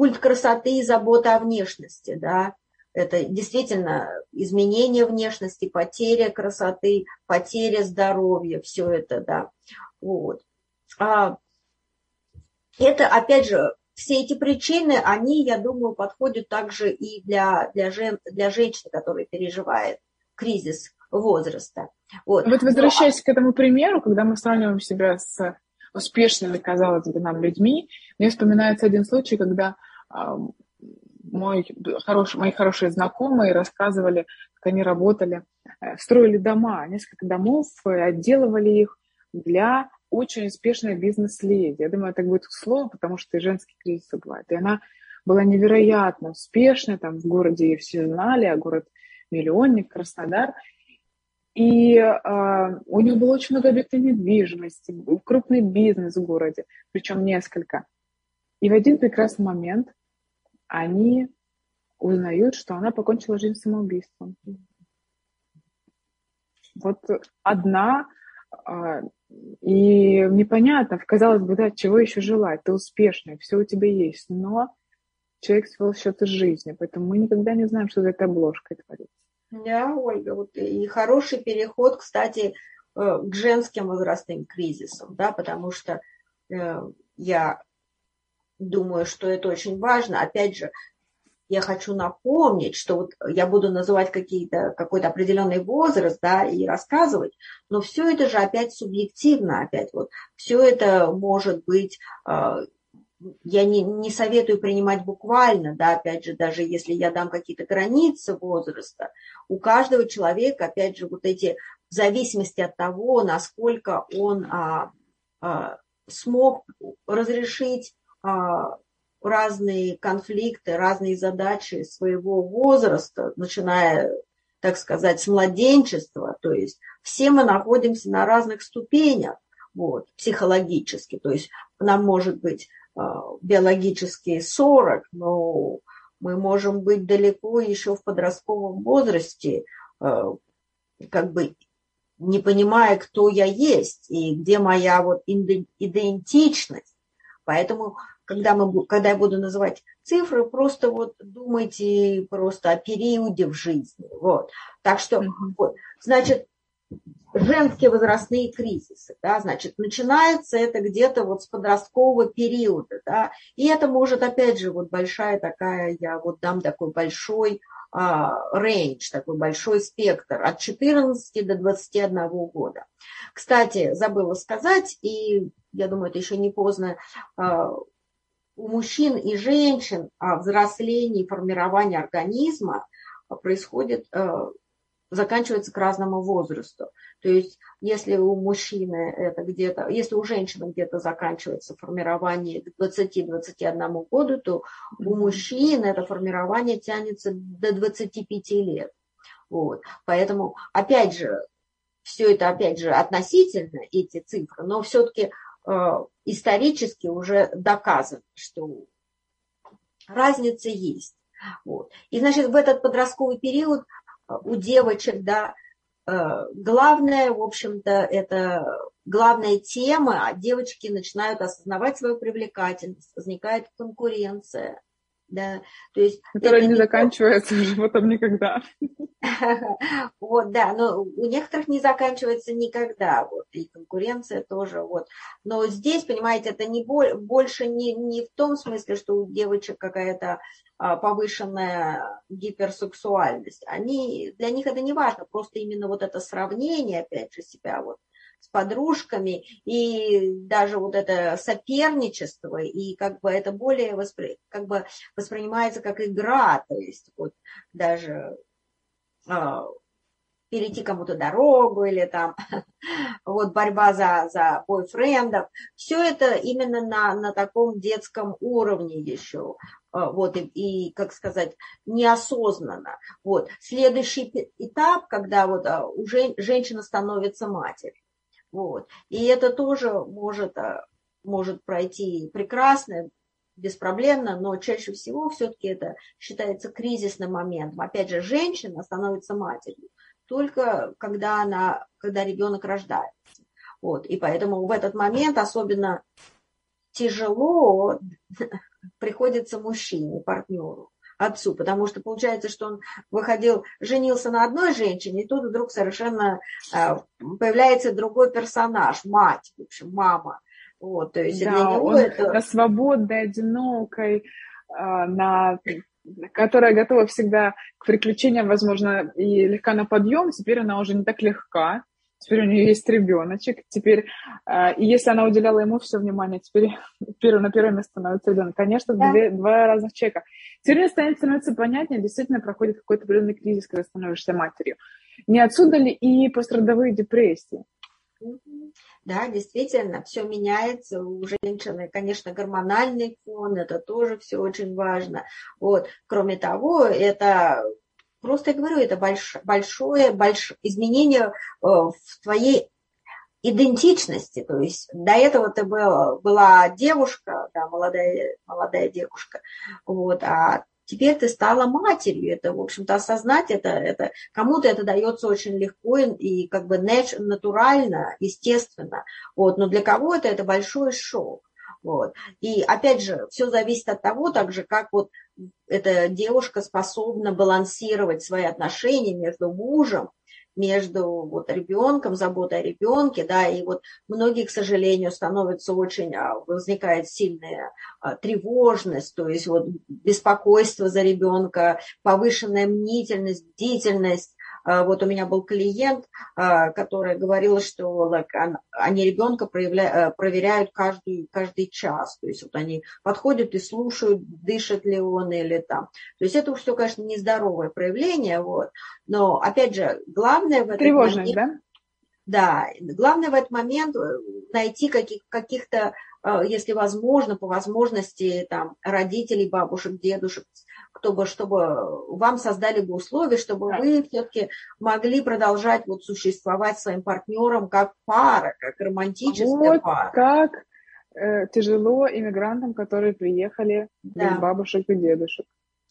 Культ красоты и забота о внешности, да, это действительно изменение внешности, потеря красоты, потеря здоровья, все это, да. Вот. А это, опять же, все эти причины, они, я думаю, подходят также и для, для, жен, для женщины, которая переживает кризис возраста. Вот, вот возвращаясь Но... к этому примеру, когда мы сравниваем себя с успешными, казалось бы, нам людьми, мне вспоминается один случай, когда мой хороший, мои хорошие знакомые рассказывали, как они работали, э, строили дома, несколько домов, отделывали их для очень успешной бизнес-леди. Я думаю, так будет слово, потому что и женский кризис бывает. И она была невероятно успешной, там в городе ее все знали, а город миллионник, Краснодар. И э, у нее было очень много объектов недвижимости, крупный бизнес в городе, причем несколько. И в один прекрасный момент они узнают, что она покончила жизнь самоубийством. Вот одна, а, и непонятно, казалось бы, да, чего еще желать, ты успешная, все у тебя есть, но человек свел счеты с жизнью, поэтому мы никогда не знаем, что за этой обложкой творится. Да, Ольга, вот и хороший переход, кстати, э, к женским возрастным кризисам, да, потому что э, я думаю, что это очень важно. Опять же, я хочу напомнить, что вот я буду называть какие-то, какой-то определенный возраст, да, и рассказывать, но все это же опять субъективно, опять вот, все это может быть, а, я не, не советую принимать буквально, да, опять же, даже если я дам какие-то границы возраста, у каждого человека, опять же, вот эти, в зависимости от того, насколько он а, а, смог разрешить разные конфликты, разные задачи своего возраста, начиная, так сказать, с младенчества, то есть все мы находимся на разных ступенях, вот, психологически, то есть нам может быть а, биологически 40, но мы можем быть далеко еще в подростковом возрасте, а, как бы не понимая, кто я есть и где моя вот идентичность. Поэтому, когда, мы, когда я буду называть цифры, просто вот думайте просто о периоде в жизни. Вот. Так что, mm-hmm. вот, значит, женские возрастные кризисы, да, значит, начинается это где-то вот с подросткового периода, да, и это может, опять же, вот большая такая, я вот дам такой большой рейндж, а, такой большой спектр от 14 до 21 года. Кстати, забыла сказать, и я думаю, это еще не поздно, а, у мужчин и женщин взросление и формирование организма происходит, заканчивается к разному возрасту. То есть, если у мужчины это где-то, если у женщины где-то заканчивается формирование к 20-21 году, то у мужчин это формирование тянется до 25 лет. Вот. Поэтому, опять же, все это, опять же, относительно, эти цифры, но все-таки э, исторически уже доказано, что разница есть. Вот. И, значит, в этот подростковый период э, у девочек, да, э, главное, в общем-то, это главная тема, а девочки начинают осознавать свою привлекательность, возникает конкуренция, да, то есть... Которая не заканчивается животом никогда. Вот, да, но у некоторых не заканчивается никогда, вот, и конкуренция тоже, вот. Но здесь, понимаете, это не больше не, не в том смысле, что у девочек какая-то а, повышенная гиперсексуальность. Они, для них это не важно, просто именно вот это сравнение, опять же, себя вот с подружками, и даже вот это соперничество, и как бы это более воспри... как бы воспринимается как игра, то есть вот даже а, перейти кому-то дорогу или там вот борьба за, за бойфрендов. Все это именно на, на таком детском уровне еще. А, вот, и, и, как сказать, неосознанно. Вот. Следующий этап, когда вот а, уже женщина становится матерью. Вот. И это тоже может, а, может пройти прекрасно, беспроблемно, но чаще всего все-таки это считается кризисным моментом. Опять же, женщина становится матерью только когда, она, когда ребенок рождается. Вот. И поэтому в этот момент особенно тяжело приходится мужчине, партнеру, отцу, потому что получается, что он выходил, женился на одной женщине, и тут вдруг совершенно а, появляется другой персонаж, мать, в общем, мама. Вот, то есть да, для него он это... на свободной, одинокой, а, на которая готова всегда к приключениям, возможно, и легка на подъем, теперь она уже не так легка, теперь у нее есть ребеночек, теперь, э, и если она уделяла ему все внимание, теперь на первое место становится ребенок. Конечно, да. две, два разных человека. Теперь мне станет, становится понятнее, действительно проходит какой-то определенный кризис, когда становишься матерью. Не отсюда ли и пострадовые депрессии? Да, действительно, все меняется. У женщины, конечно, гормональный фон, это тоже все очень важно. Вот. Кроме того, это Просто я говорю, это больш, большое, большое изменение э, в твоей идентичности. То есть до этого ты была, была девушка, да, молодая, молодая девушка, вот, а теперь ты стала матерью. Это, в общем-то, осознать это, это кому-то это дается очень легко и как бы натурально, естественно. Вот, но для кого-то это большой шок. Вот. И опять же, все зависит от того, так же, как вот эта девушка способна балансировать свои отношения между мужем, между вот ребенком, заботой о ребенке, да, и вот многие, к сожалению, становятся очень, а, возникает сильная а, тревожность, то есть вот беспокойство за ребенка, повышенная мнительность, бдительность, вот у меня был клиент, а, который говорил, что они ребенка э, проверяют каждый, каждый час. То есть вот они подходят и слушают, дышит ли он или там. То есть это все, конечно, нездоровое проявление. Вот. Но, опять же, главное в этом... Тревожность, момент, да? Да, главное в этот момент э, найти каких, каких-то, э, если возможно, по возможности там, родителей, бабушек, дедушек, чтобы, чтобы вам создали бы условия, чтобы вы все-таки могли продолжать вот существовать своим партнером как пара, как романтическая вот пара. как э, тяжело иммигрантам, которые приехали да. без бабушек и дедушек.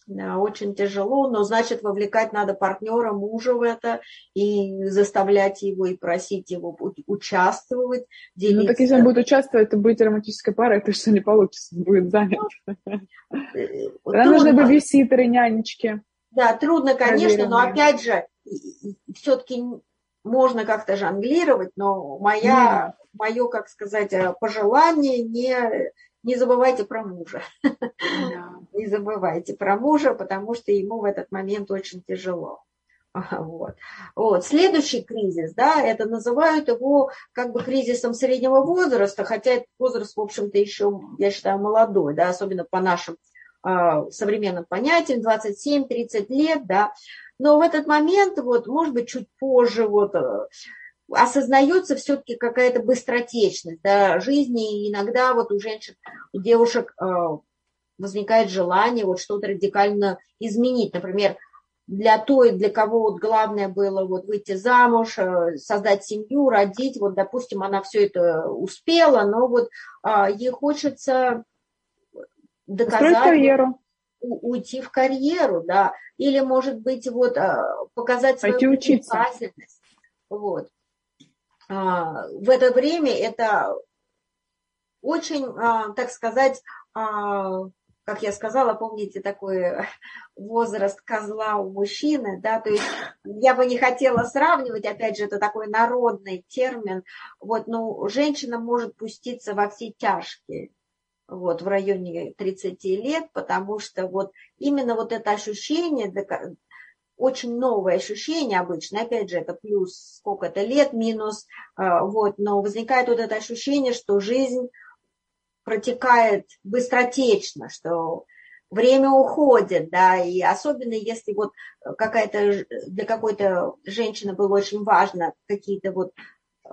Очень тяжело, но значит вовлекать надо партнера, мужа в это и заставлять его и просить его участвовать. Делиться. Ну так если он будет участвовать, то быть романтической парой, это что не получится, будет занят. Э, Тогда нужны бэбиситеры, нянечки. Да, трудно, конечно, но опять же, все-таки можно как-то жонглировать, но моя, мое, как сказать, э, пожелание не не забывайте про мужа. Да. Не забывайте про мужа, потому что ему в этот момент очень тяжело. Вот. Вот. Следующий кризис, да, это называют его как бы кризисом среднего возраста, хотя этот возраст, в общем-то, еще, я считаю, молодой, да, особенно по нашим э, современным понятиям, 27-30 лет, да, но в этот момент, вот, может быть, чуть позже, вот, э, осознается все-таки какая-то быстротечность да, жизни, и иногда вот у женщин, у девушек э, возникает желание вот что-то радикально изменить. Например, для той, для кого вот главное было вот выйти замуж, э, создать семью, родить, вот, допустим, она все это успела, но вот а, ей хочется доказать... карьеру. Уйти в карьеру, да, или, может быть, вот показать свою Пойти Вот. А, в это время это очень, а, так сказать, а, как я сказала, помните такой возраст козла у мужчины, да, то есть я бы не хотела сравнивать, опять же, это такой народный термин, вот, ну, женщина может пуститься во все тяжкие, вот, в районе 30 лет, потому что вот именно вот это ощущение, очень новое ощущение обычно, опять же, это плюс сколько-то лет, минус, э, вот, но возникает вот это ощущение, что жизнь протекает быстротечно, что время уходит, да, и особенно если вот какая-то для какой-то женщины было очень важно какие-то вот э,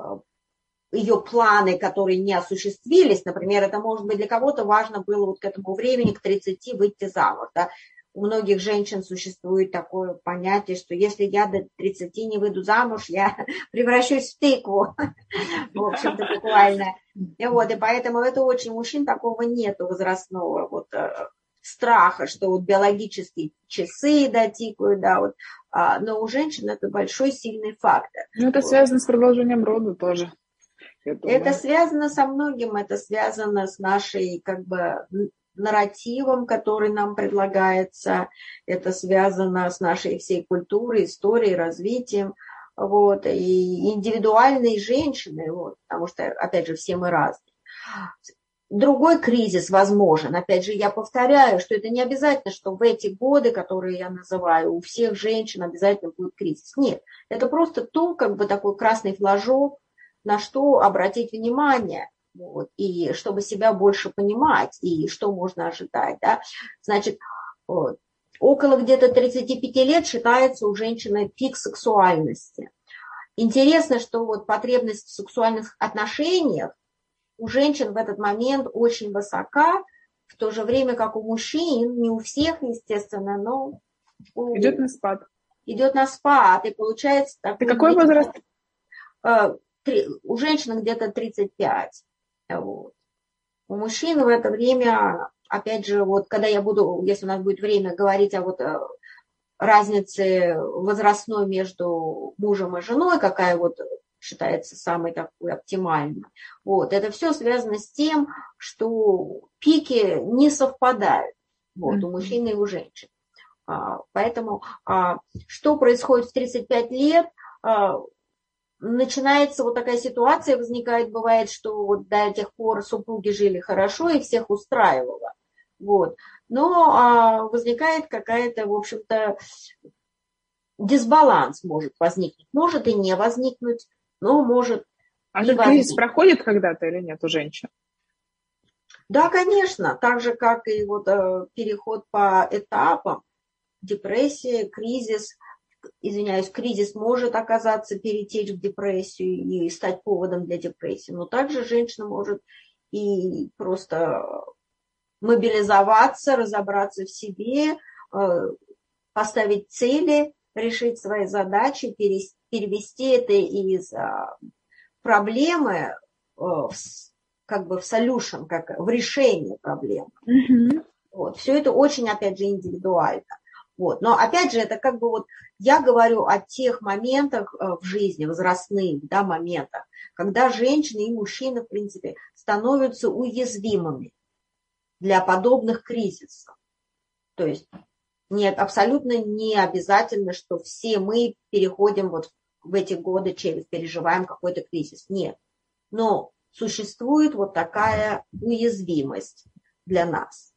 ее планы, которые не осуществились, например, это может быть для кого-то важно было вот к этому времени, к 30 выйти замуж, да, у многих женщин существует такое понятие, что если я до 30 не выйду замуж, я превращусь в тыкву, в общем-то, буквально. И вот, и поэтому это очень мужчин такого нету возрастного вот э, страха, что вот биологические часы дотикают, да, вот, а, но у женщин это большой сильный фактор. Ну, это вот. связано с продолжением рода тоже. Это связано со многим, это связано с нашей как бы нарративом, который нам предлагается. Это связано с нашей всей культурой, историей, развитием. Вот, и индивидуальной женщины, вот, потому что, опять же, все мы разные. Другой кризис возможен. Опять же, я повторяю, что это не обязательно, что в эти годы, которые я называю, у всех женщин обязательно будет кризис. Нет, это просто то, как бы такой красный флажок, на что обратить внимание вот, и чтобы себя больше понимать, и что можно ожидать, да, значит, вот, около где-то 35 лет считается у женщины пик сексуальности. Интересно, что вот потребность в сексуальных отношениях у женщин в этот момент очень высока, в то же время как у мужчин, не у всех, естественно, но... У... Идет на спад. Идет на спад, и получается... Ты какой возраст? Э, у женщин где-то 35. Вот. У мужчин в это время, опять же, вот когда я буду, если у нас будет время говорить о вот э, разнице возрастной между мужем и женой, какая вот считается самой такой оптимальной. Вот. Это все связано с тем, что пики не совпадают вот, у мужчин и у женщин. А, поэтому а, что происходит в 35 лет, а, начинается вот такая ситуация, возникает, бывает, что вот до тех пор супруги жили хорошо и всех устраивало. Вот. Но а, возникает какая-то, в общем-то, дисбаланс может возникнуть. Может и не возникнуть, но может А этот кризис проходит когда-то или нет у женщин? Да, конечно. Так же, как и вот э, переход по этапам, депрессия, кризис – извиняюсь, кризис может оказаться, перетечь в депрессию и стать поводом для депрессии, но также женщина может и просто мобилизоваться, разобраться в себе, э, поставить цели, решить свои задачи, перевести это из а, проблемы э, в, как бы в solution, как в решение проблемы. Mm-hmm. Вот. Все это очень, опять же, индивидуально. Вот. Но опять же, это как бы вот я говорю о тех моментах э, в жизни, возрастных да, моментах, когда женщины и мужчины, в принципе, становятся уязвимыми для подобных кризисов. То есть нет, абсолютно не обязательно, что все мы переходим вот в эти годы через, переживаем какой-то кризис. Нет. Но существует вот такая уязвимость для нас.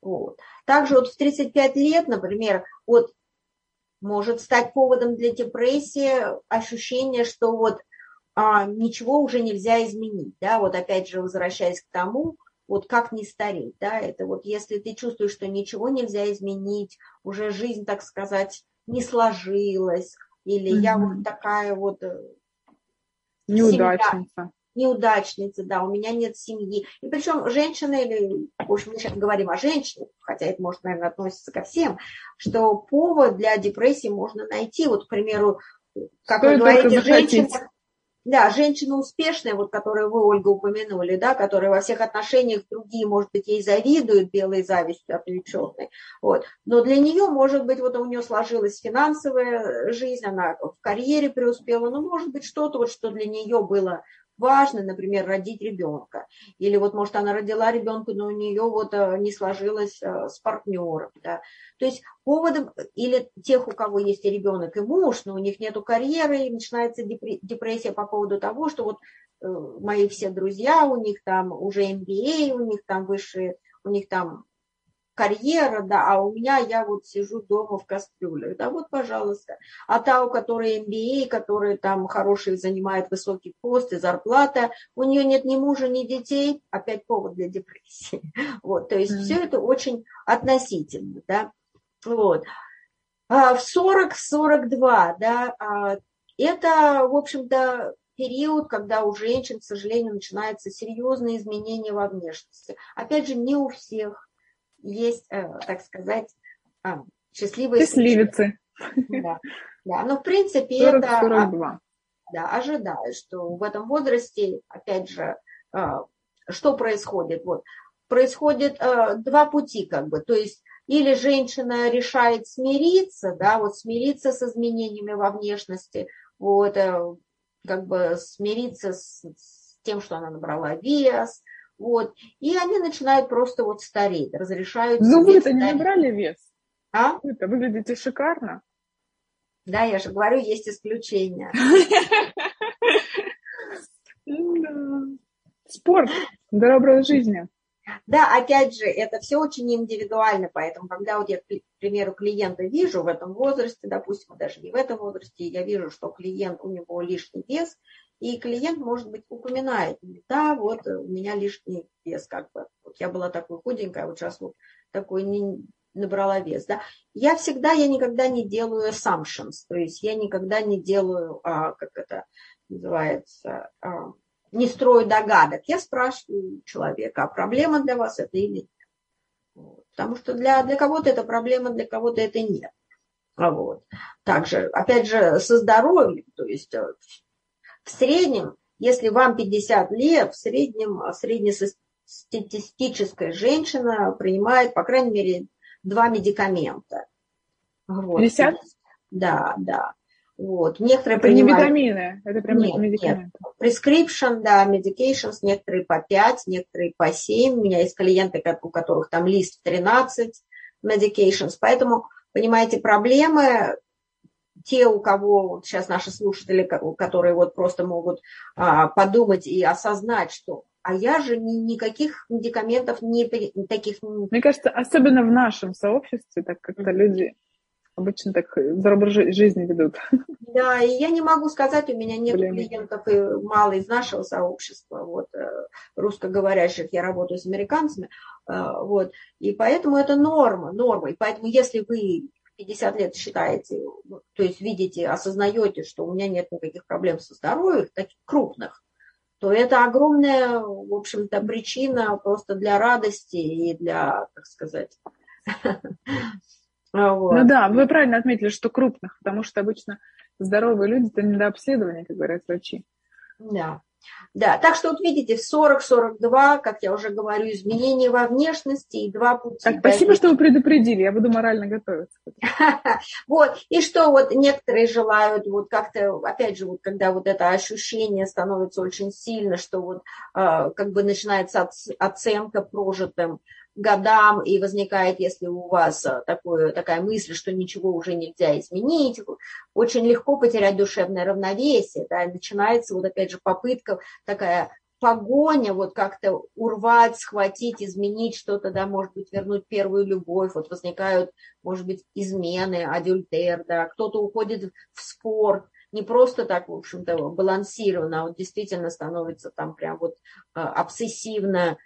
Вот. Также вот в 35 лет, например, вот может стать поводом для депрессии ощущение, что вот а, ничего уже нельзя изменить, да, вот опять же возвращаясь к тому, вот как не стареть, да, это вот если ты чувствуешь, что ничего нельзя изменить, уже жизнь, так сказать, не сложилась, или mm-hmm. я вот такая вот э, неудачница неудачница, да, у меня нет семьи. И причем женщины, или, в общем, мы сейчас говорим о женщинах, хотя это может, наверное, относиться ко всем, что повод для депрессии можно найти. Вот, к примеру, как Стоит вы говорите, женщина, да, женщина успешная, вот которую вы, Ольга, упомянули, да, которая во всех отношениях другие, может быть, ей завидуют белой завистью отвлеченной. Вот. Но для нее, может быть, вот у нее сложилась финансовая жизнь, она в карьере преуспела, но может быть что-то, вот, что для нее было важно, например, родить ребенка. Или вот, может, она родила ребенка, но у нее вот э, не сложилось э, с партнером. Да. То есть поводом, или тех, у кого есть и ребенок, и муж, но у них нету карьеры, и начинается депрессия по поводу того, что вот э, мои все друзья, у них там уже MBA, у них там высшие, у них там карьера, да, а у меня я вот сижу дома в кастрюлях, да, вот, пожалуйста. А та, у которой MBA, которая там хороший занимает высокий пост и зарплата, у нее нет ни мужа, ни детей, опять повод для депрессии. Вот, то есть mm-hmm. все это очень относительно, да, вот. А в 40-42, да, а, это, в общем-то, период, когда у женщин, к сожалению, начинаются серьезные изменения во внешности. Опять же, не у всех есть, э, так сказать, а, счастливые Счастливицы. Да, да. Но в принципе 40, это 42. Да, ожидаю, что в этом возрасте, опять же, а, что происходит? Вот, происходит э, два пути, как бы, то есть или женщина решает смириться, да, вот смириться с изменениями во внешности, вот, э, как бы смириться с, с тем, что она набрала вес, вот. И они начинают просто вот стареть, разрешают Ну вы-то не набрали вес. А? Вы-то выглядите шикарно. Да, я же говорю, есть исключения. Спорт, здоровый образ жизни. Да, опять же, это все очень индивидуально, поэтому когда вот я, к примеру, клиента вижу в этом возрасте, допустим, даже не в этом возрасте, я вижу, что клиент, у него лишний вес, и клиент, может быть, упоминает, да, вот у меня лишний вес, как бы, вот я была такой худенькая, вот сейчас вот такой не набрала вес, да. Я всегда, я никогда не делаю assumptions, то есть я никогда не делаю, а, как это называется, а, не строю догадок. Я спрашиваю человека, а проблема для вас это или нет. Потому что для, для кого-то это проблема, для кого-то это нет. Вот. Также, опять же, со здоровьем, то есть э, в среднем, если вам 50 лет, в среднем среднестатистическая женщина принимает, по крайней мере, два медикамента. Вот. 50? Да, да. Вот. Некоторые это принимают... не витамины, это прям нет, медикаменты. Нет. Prescription, да, medications, некоторые по 5, некоторые по 7. У меня есть клиенты, у которых там лист 13 medications. Поэтому, понимаете, проблемы те, у кого вот сейчас наши слушатели, которые вот просто могут а, подумать и осознать, что а я же ни, никаких медикаментов не таких. Мне кажется, особенно в нашем сообществе, так как-то люди обычно так здоровый жизни ведут. Да, и я не могу сказать, у меня нет Блин. клиентов и мало из нашего сообщества, вот, э, русскоговорящих, я работаю с американцами, э, вот, и поэтому это норма, норма, и поэтому если вы 50 лет считаете, то есть видите, осознаете, что у меня нет никаких проблем со здоровьем, таких крупных, то это огромная, в общем-то, причина просто для радости и для, как сказать... Ну да, вы правильно отметили, что крупных, потому что обычно здоровые люди это не до обследования, как говорят врачи. Да. Да, так что вот видите, в 40-42, как я уже говорю, изменения во внешности и два пути. Так, спасибо, что вы предупредили, я буду морально готовиться. Вот, и что вот некоторые желают, вот как-то, опять же, вот когда вот это ощущение становится очень сильно, что вот а, как бы начинается оценка прожитым, годам, и возникает, если у вас э, такое, такая мысль, что ничего уже нельзя изменить, очень легко потерять душевное равновесие, да, и начинается вот опять же попытка такая погоня, вот как-то урвать, схватить, изменить что-то, да, может быть, вернуть первую любовь, вот возникают, может быть, измены, адюльтер, да, кто-то уходит в спорт, не просто так, в общем-то, балансированно, а вот действительно становится там прям вот э, обсессивно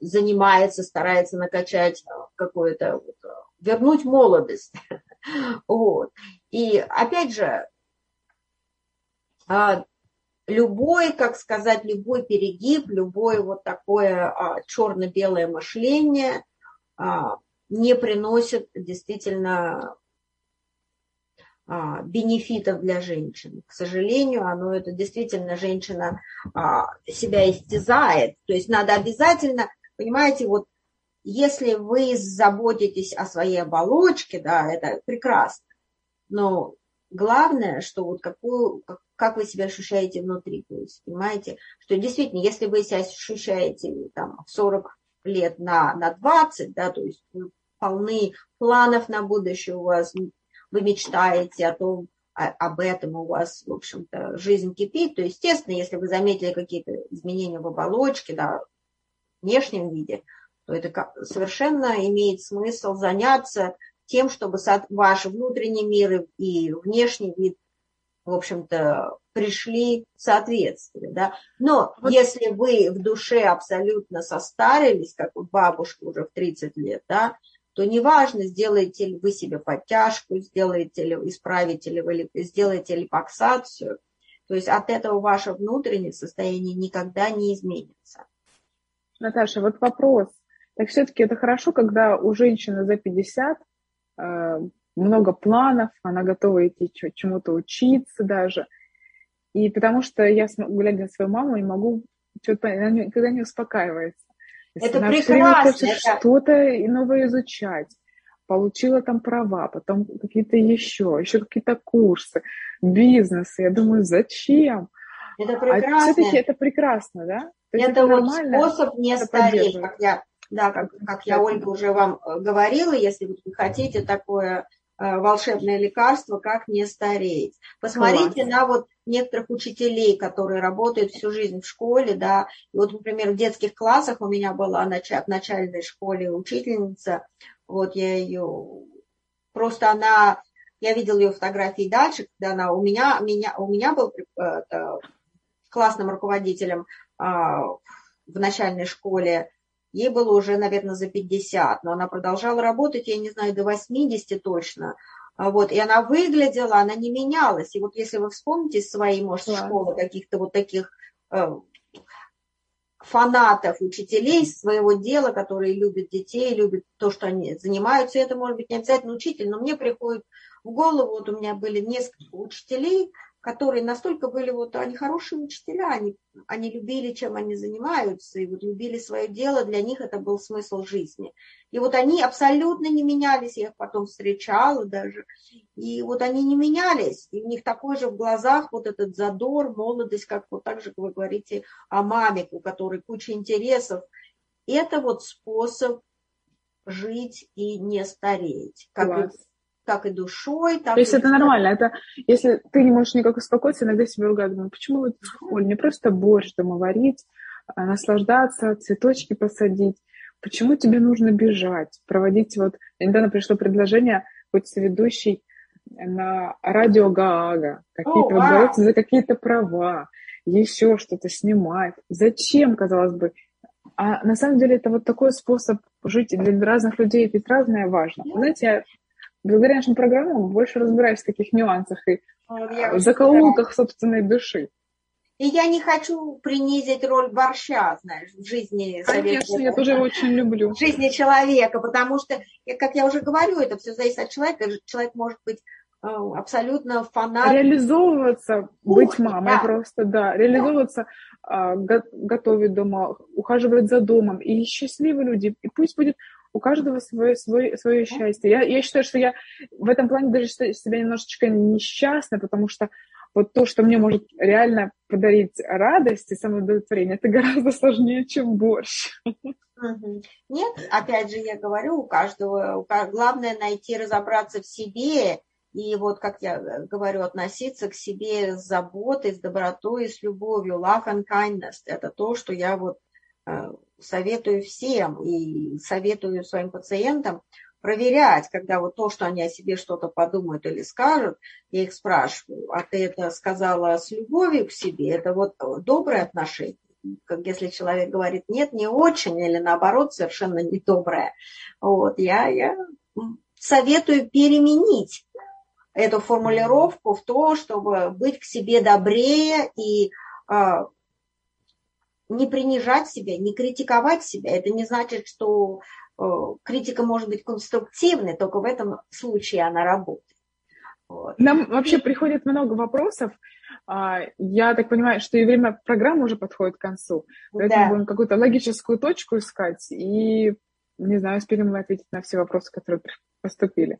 занимается, старается накачать а, какое-то, вот, а, вернуть молодость. Вот. И опять же, любой, как сказать, любой перегиб, любое вот такое черно-белое мышление не приносит действительно а, бенефитов для женщин. К сожалению, оно это действительно женщина а, себя истязает. То есть надо обязательно, понимаете, вот если вы заботитесь о своей оболочке, да, это прекрасно. Но главное, что вот какую, как вы себя ощущаете внутри, то есть, понимаете, что действительно, если вы себя ощущаете там, в 40 лет на, на 20, да, то есть вы полны планов на будущее, у вас вы мечтаете о том, об этом у вас, в общем-то, жизнь кипит, то, естественно, если вы заметили какие-то изменения в оболочке, да, в внешнем виде, то это совершенно имеет смысл заняться тем, чтобы ваш внутренний мир и внешний вид, в общем-то, пришли в соответствие. Да? Но вот. если вы в душе абсолютно состарились, как вот бабушка уже в 30 лет, да, то неважно, сделаете ли вы себе подтяжку, сделаете ли, исправите ли вы, сделаете липоксацию, то есть от этого ваше внутреннее состояние никогда не изменится. Наташа, вот вопрос. Так все-таки это хорошо, когда у женщины за 50 э, много планов, она готова идти чему-то учиться даже. И потому что я, глядя на свою маму, не могу, она никогда не успокаивается. Это она прекрасно. Все это... что-то новое изучать. Получила там права, потом какие-то еще, еще какие-то курсы, бизнесы. Я думаю, зачем? Это а прекрасно. А все-таки это прекрасно, да? То это, это вот способ не стареть, как я, да, как, как я, Ольга, уже вам э, говорила, если вы хотите такое волшебное лекарство, как не стареть. Посмотрите Класс. на вот некоторых учителей, которые работают всю жизнь в школе, да, и вот, например, в детских классах у меня была в начальной школе учительница, вот я ее, просто она, я видела ее фотографии дальше, когда она у меня, меня, у меня был это, классным руководителем а, в начальной школе, ей было уже, наверное, за 50, но она продолжала работать, я не знаю, до 80 точно. А вот, и она выглядела, она не менялась. И вот если вы вспомните свои, может, да. школы каких-то вот таких э, фанатов, учителей своего дела, которые любят детей, любят то, что они занимаются, это может быть не обязательно учитель, но мне приходит в голову, вот у меня были несколько учителей, которые настолько были, вот они хорошие учителя, они, они любили, чем они занимаются, и вот любили свое дело, для них это был смысл жизни. И вот они абсолютно не менялись, я их потом встречала даже, и вот они не менялись, и у них такой же в глазах вот этот задор, молодость, как вот так же вы говорите о маме, у которой куча интересов. Это вот способ жить и не стареть. Как Класс как и душой. Так То есть и это нормально. Это, если ты не можешь никак успокоиться, иногда себе ругать. Думаю, почему вот, Оль, не просто борщ дома варить, а наслаждаться, цветочки посадить. Почему тебе нужно бежать, проводить вот... Недавно пришло предложение быть ведущей на радио Гаага, какие-то вот бороться за какие-то права, еще что-то снимать. Зачем, казалось бы? А на самом деле это вот такой способ жить для разных людей, ведь разное важно. Знаете, я благодаря нашим программам больше разбираюсь в таких нюансах и я закоулках собственной души. И я не хочу принизить роль борща, знаешь, в жизни Конечно, я тоже его очень люблю. В жизни человека, потому что, как я уже говорю, это все зависит от человека. Человек может быть э, абсолютно фанат. Реализовываться, Ух, быть мамой да. просто, да. Реализовываться, да. готовить дома, ухаживать за домом. И счастливые люди. И пусть будет у каждого свое, свое, свое счастье. Я, я считаю, что я в этом плане даже себя немножечко несчастна, потому что вот то, что мне может реально подарить радость и самоудовлетворение, это гораздо сложнее, чем борщ. Нет, опять же, я говорю, у каждого, у, главное найти, разобраться в себе, и вот, как я говорю, относиться к себе с заботой, с добротой, с любовью. Love and kindness – это то, что я вот э, советую всем и советую своим пациентам проверять, когда вот то, что они о себе что-то подумают или скажут, я их спрашиваю, а ты это сказала с любовью к себе, это вот доброе отношение? Как если человек говорит, нет, не очень, или наоборот, совершенно недоброе. Вот, я, я советую переменить эту формулировку в то, чтобы быть к себе добрее и а, не принижать себя, не критиковать себя. Это не значит, что э, критика может быть конструктивной, только в этом случае она работает. Вот. Нам вообще приходит много вопросов. А, я так понимаю, что и время программы уже подходит к концу. Поэтому да. будем какую-то логическую точку искать и, не знаю, успеем мы ответить на все вопросы, которые поступили.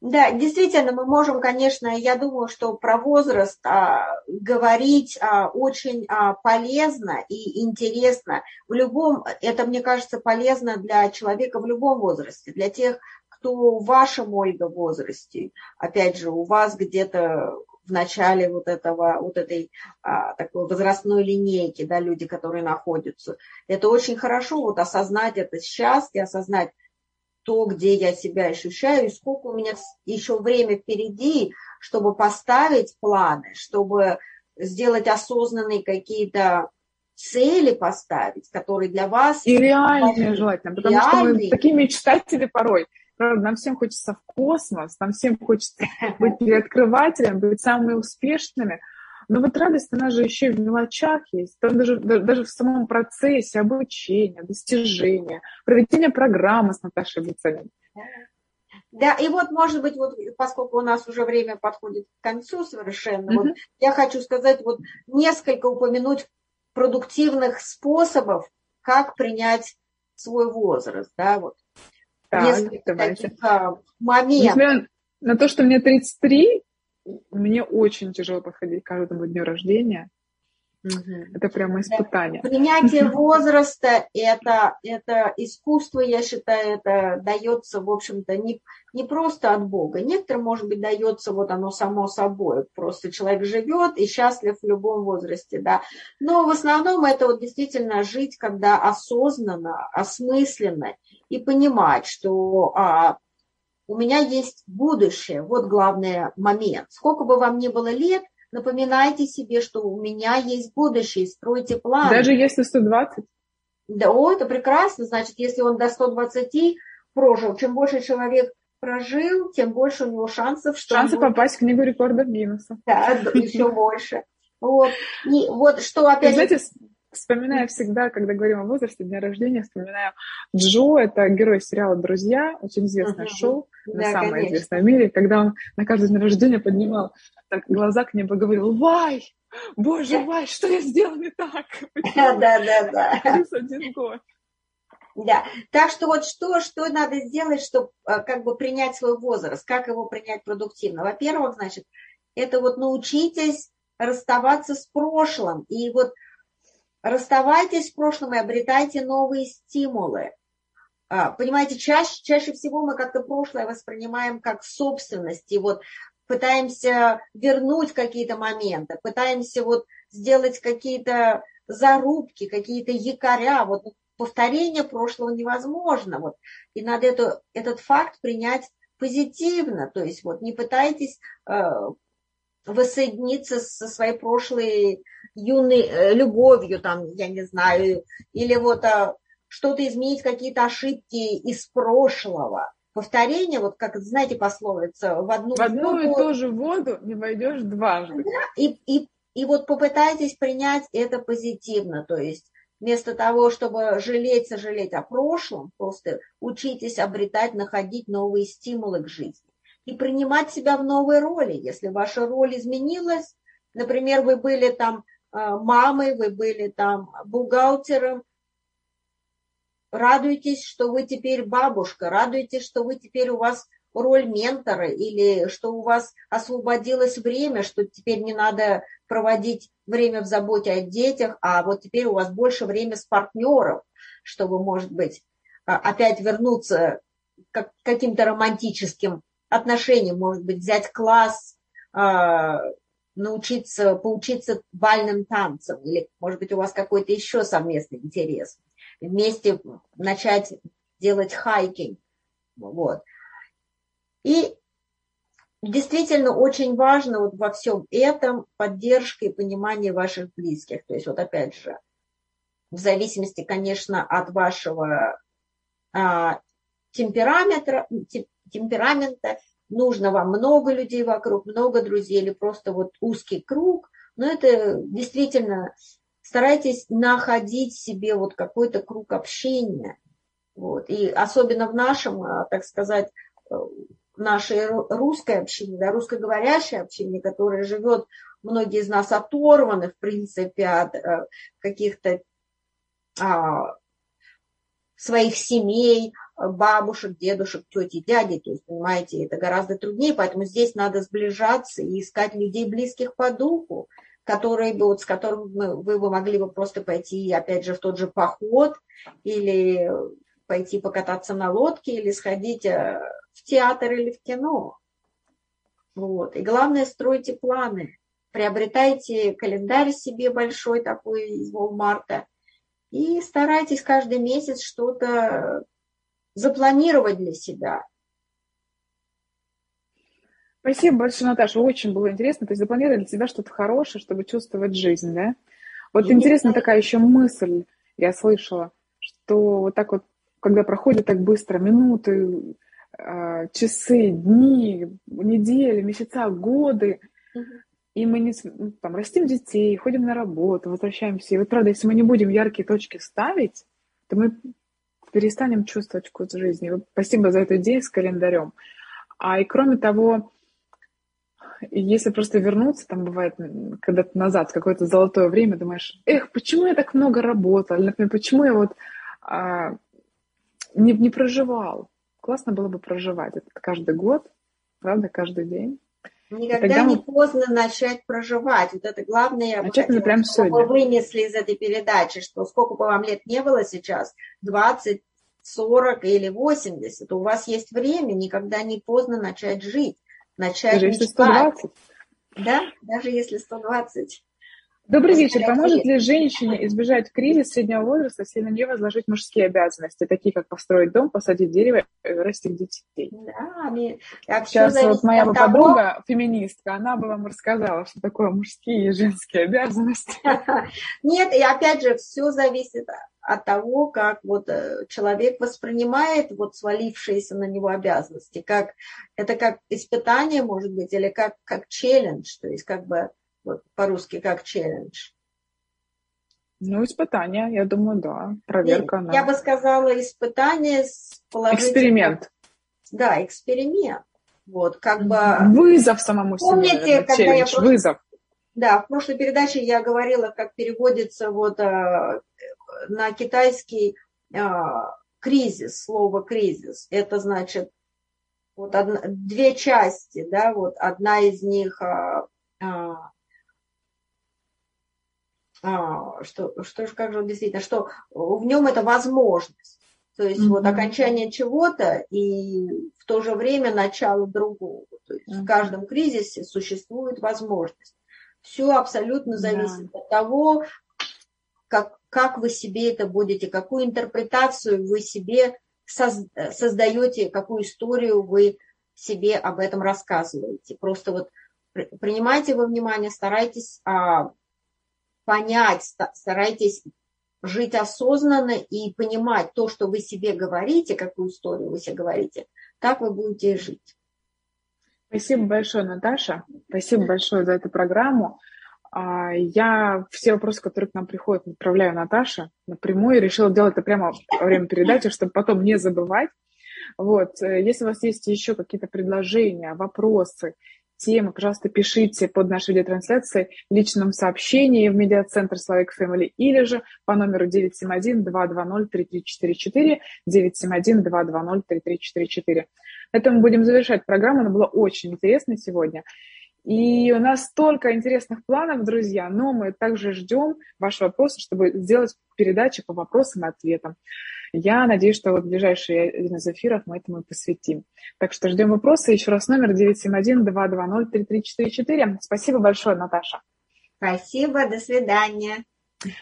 Да, действительно, мы можем, конечно, я думаю, что про возраст а, говорить а, очень а, полезно и интересно. В любом, это, мне кажется, полезно для человека в любом возрасте, для тех, кто в вашем, Ольга, возрасте. Опять же, у вас где-то в начале вот этого, вот этой а, такой возрастной линейки, да, люди, которые находятся. Это очень хорошо, вот осознать это сейчас и осознать то, где я себя ощущаю, и сколько у меня еще время впереди, чтобы поставить планы, чтобы сделать осознанные какие-то цели поставить, которые для вас... И реальные желательно, потому реальные. что мы такие мечтатели порой. Правда, нам всем хочется в космос, нам всем хочется быть переоткрывателем, быть самыми успешными. Но вот радость, она же еще и в мелочах есть. Там даже, даже в самом процессе обучения, достижения, проведения программы с Наташей Буцаниной. Да, и вот, может быть, вот, поскольку у нас уже время подходит к концу совершенно, mm-hmm. вот, я хочу сказать, вот несколько упомянуть продуктивных способов, как принять свой возраст, да, вот. Так, несколько давайте. таких а, моментов. Несмотря на то, что мне 33, мне очень тяжело подходить к каждому дню рождения. Угу. Это прямо испытание. Принятие возраста это, это искусство, я считаю, это дается, в общем-то, не, не просто от Бога. Некоторым, может быть, дается вот оно само собой. Просто человек живет и счастлив в любом возрасте, да. Но в основном это вот действительно жить, когда осознанно, осмысленно и понимать, что а, у меня есть будущее. Вот главный момент. Сколько бы вам ни было лет – Напоминайте себе, что у меня есть будущее, стройте план. Даже если 120? Да, о, это прекрасно. Значит, если он до 120 прожил, чем больше человек прожил, тем больше у него шансов, что... Шансы будет... попасть в книгу рекордов Гиннесса. Да, еще больше. Вот. И вот что опять... Знаете, вспоминаю всегда, когда говорим о возрасте, дня рождения, вспоминаю Джо, это герой сериала «Друзья», очень известное uh-huh. шоу, да, самое конечно. известное в мире, когда он на каждый день рождения поднимал так глаза к небу и говорил «Вай! Боже, Вай, что я сделал не так?» Да, да, да. Плюс один год. Да, так что вот что, что надо сделать, чтобы э, как бы принять свой возраст, как его принять продуктивно? Во-первых, значит, это вот научитесь расставаться с прошлым. И вот расставайтесь с прошлым и обретайте новые стимулы. А, понимаете, чаще, чаще всего мы как-то прошлое воспринимаем как собственность, и вот пытаемся вернуть какие-то моменты, пытаемся вот сделать какие-то зарубки, какие-то якоря, вот повторение прошлого невозможно, вот, и надо это, этот факт принять позитивно, то есть вот не пытайтесь э, воссоединиться со своей прошлой юной э, любовью, там, я не знаю, или вот э, что-то изменить, какие-то ошибки из прошлого. Повторение, вот как, знаете, пословица, в одну, в одну и ту же воду не войдешь дважды. Да, и, и, и вот попытайтесь принять это позитивно, то есть вместо того, чтобы жалеть, сожалеть о прошлом, просто учитесь обретать, находить новые стимулы к жизни и принимать себя в новой роли. Если ваша роль изменилась, например, вы были там мамой, вы были там бухгалтером, радуйтесь, что вы теперь бабушка, радуйтесь, что вы теперь у вас роль ментора или что у вас освободилось время, что теперь не надо проводить время в заботе о детях, а вот теперь у вас больше времени с партнером, чтобы, может быть, а, опять вернуться к каким-то романтическим отношениям, может быть, взять класс, а, научиться, поучиться бальным танцам, или, может быть, у вас какой-то еще совместный интерес вместе начать делать хайкинг. Вот. И действительно очень важно вот во всем этом поддержка и понимание ваших близких. То есть вот опять же, в зависимости, конечно, от вашего а, темперамента, темперамента, нужно вам много людей вокруг, много друзей или просто вот узкий круг, но это действительно старайтесь находить себе вот какой-то круг общения. Вот. И особенно в нашем, а, так сказать, э, нашей русской общине, да, русскоговорящей общине, которая живет, многие из нас оторваны, в принципе, от э, каких-то а, своих семей, бабушек, дедушек, тети, дяди. То есть, понимаете, это гораздо труднее, поэтому здесь надо сближаться и искать людей близких по духу, которые бы, вот, с которым вы бы могли бы просто пойти, опять же, в тот же поход или пойти покататься на лодке или сходить э, в театр или в кино. Вот. И главное, стройте планы. Приобретайте календарь себе большой такой из Walmart и старайтесь каждый месяц что-то запланировать для себя. Спасибо большое, Наташа. Очень было интересно. То есть запланировали для себя что-то хорошее, чтобы чувствовать жизнь, да? Вот и интересная такая еще мысль я слышала, что вот так вот, когда проходят так быстро минуты, а, часы, дни, недели, месяца, годы, и мы не, ну, там, растим детей, ходим на работу, возвращаемся. И вот правда, если мы не будем яркие точки ставить, то мы перестанем чувствовать вкус жизни. Спасибо за эту идею с календарем. А и кроме того, если просто вернуться, там бывает когда-то назад, какое-то золотое время, думаешь, эх, почему я так много работал? Или, например, почему я вот а, не, не проживал? Классно было бы проживать это каждый год, правда, каждый день. Никогда не мы... поздно начать проживать. Вот это главное, начать бы прям что вы вынесли из этой передачи, что сколько бы вам лет не было сейчас, 20, 40 или 80, у вас есть время, никогда не поздно начать жить начать Даже если 120. Да, даже если 120. Добрый вечер. Поможет ли женщине избежать кризиса среднего возраста, если на нее возложить мужские обязанности, такие как построить дом, посадить дерево, растить детей? Да, Сейчас вот моя бы подруга, феминистка, она бы вам рассказала, что такое мужские и женские обязанности. Нет, и опять же, все зависит от того, как вот э, человек воспринимает вот свалившиеся на него обязанности, как это как испытание, может быть, или как, как челлендж, то есть как бы по-русски как челлендж. Ну, испытание, я думаю, да. Проверка. И, я бы сказала, испытание с положительным... Эксперимент. Да, эксперимент. Вот, как бы... Вызов самому себе. Помните, наверное, когда челлендж, я... Вызов. Да, в прошлой передаче я говорила, как переводится вот а, на китайский а, кризис, слово кризис. Это значит вот одна, две части, да, вот одна из них а, а, что, что же, как же действительно, что в нем это возможность. То есть mm-hmm. вот окончание чего-то и в то же время начало другого. То есть mm-hmm. в каждом кризисе существует возможность. Все абсолютно зависит yeah. от того, как, как вы себе это будете, какую интерпретацию вы себе создаете, какую историю вы себе об этом рассказываете. Просто вот принимайте во внимание, старайтесь а, понять, старайтесь жить осознанно и понимать то, что вы себе говорите, какую историю вы себе говорите, так вы будете жить. Спасибо большое, Наташа. Спасибо большое за эту программу. А, я все вопросы, которые к нам приходят, направляю Наташе напрямую. Решила делать это прямо во время передачи, чтобы потом не забывать. Вот. Э, если у вас есть еще какие-то предложения, вопросы, темы, пожалуйста, пишите под нашей видеотрансляцией в личном сообщении в медиацентр Slavic Family или же по номеру 971-220-3344, 971-220-3344. Это мы будем завершать программу, она была очень интересной сегодня. И у нас столько интересных планов, друзья, но мы также ждем ваши вопросы, чтобы сделать передачи по вопросам и ответам. Я надеюсь, что вот в ближайшие один из эфиров мы этому посвятим. Так что ждем вопросы. Еще раз номер 971-220-3344. Спасибо большое, Наташа. Спасибо, до свидания.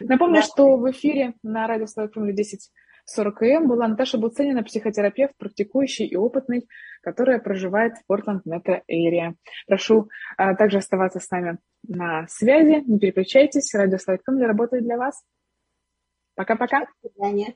Напомню, да. что в эфире на радио Слава 10 40КМ была Наташа Буценина, психотерапевт, практикующий и опытный, которая проживает в Портленд Метро Эйре. Прошу а, также оставаться с нами на связи. Не переключайтесь. Радио Слайдком работает для вас. Пока-пока. До свидания.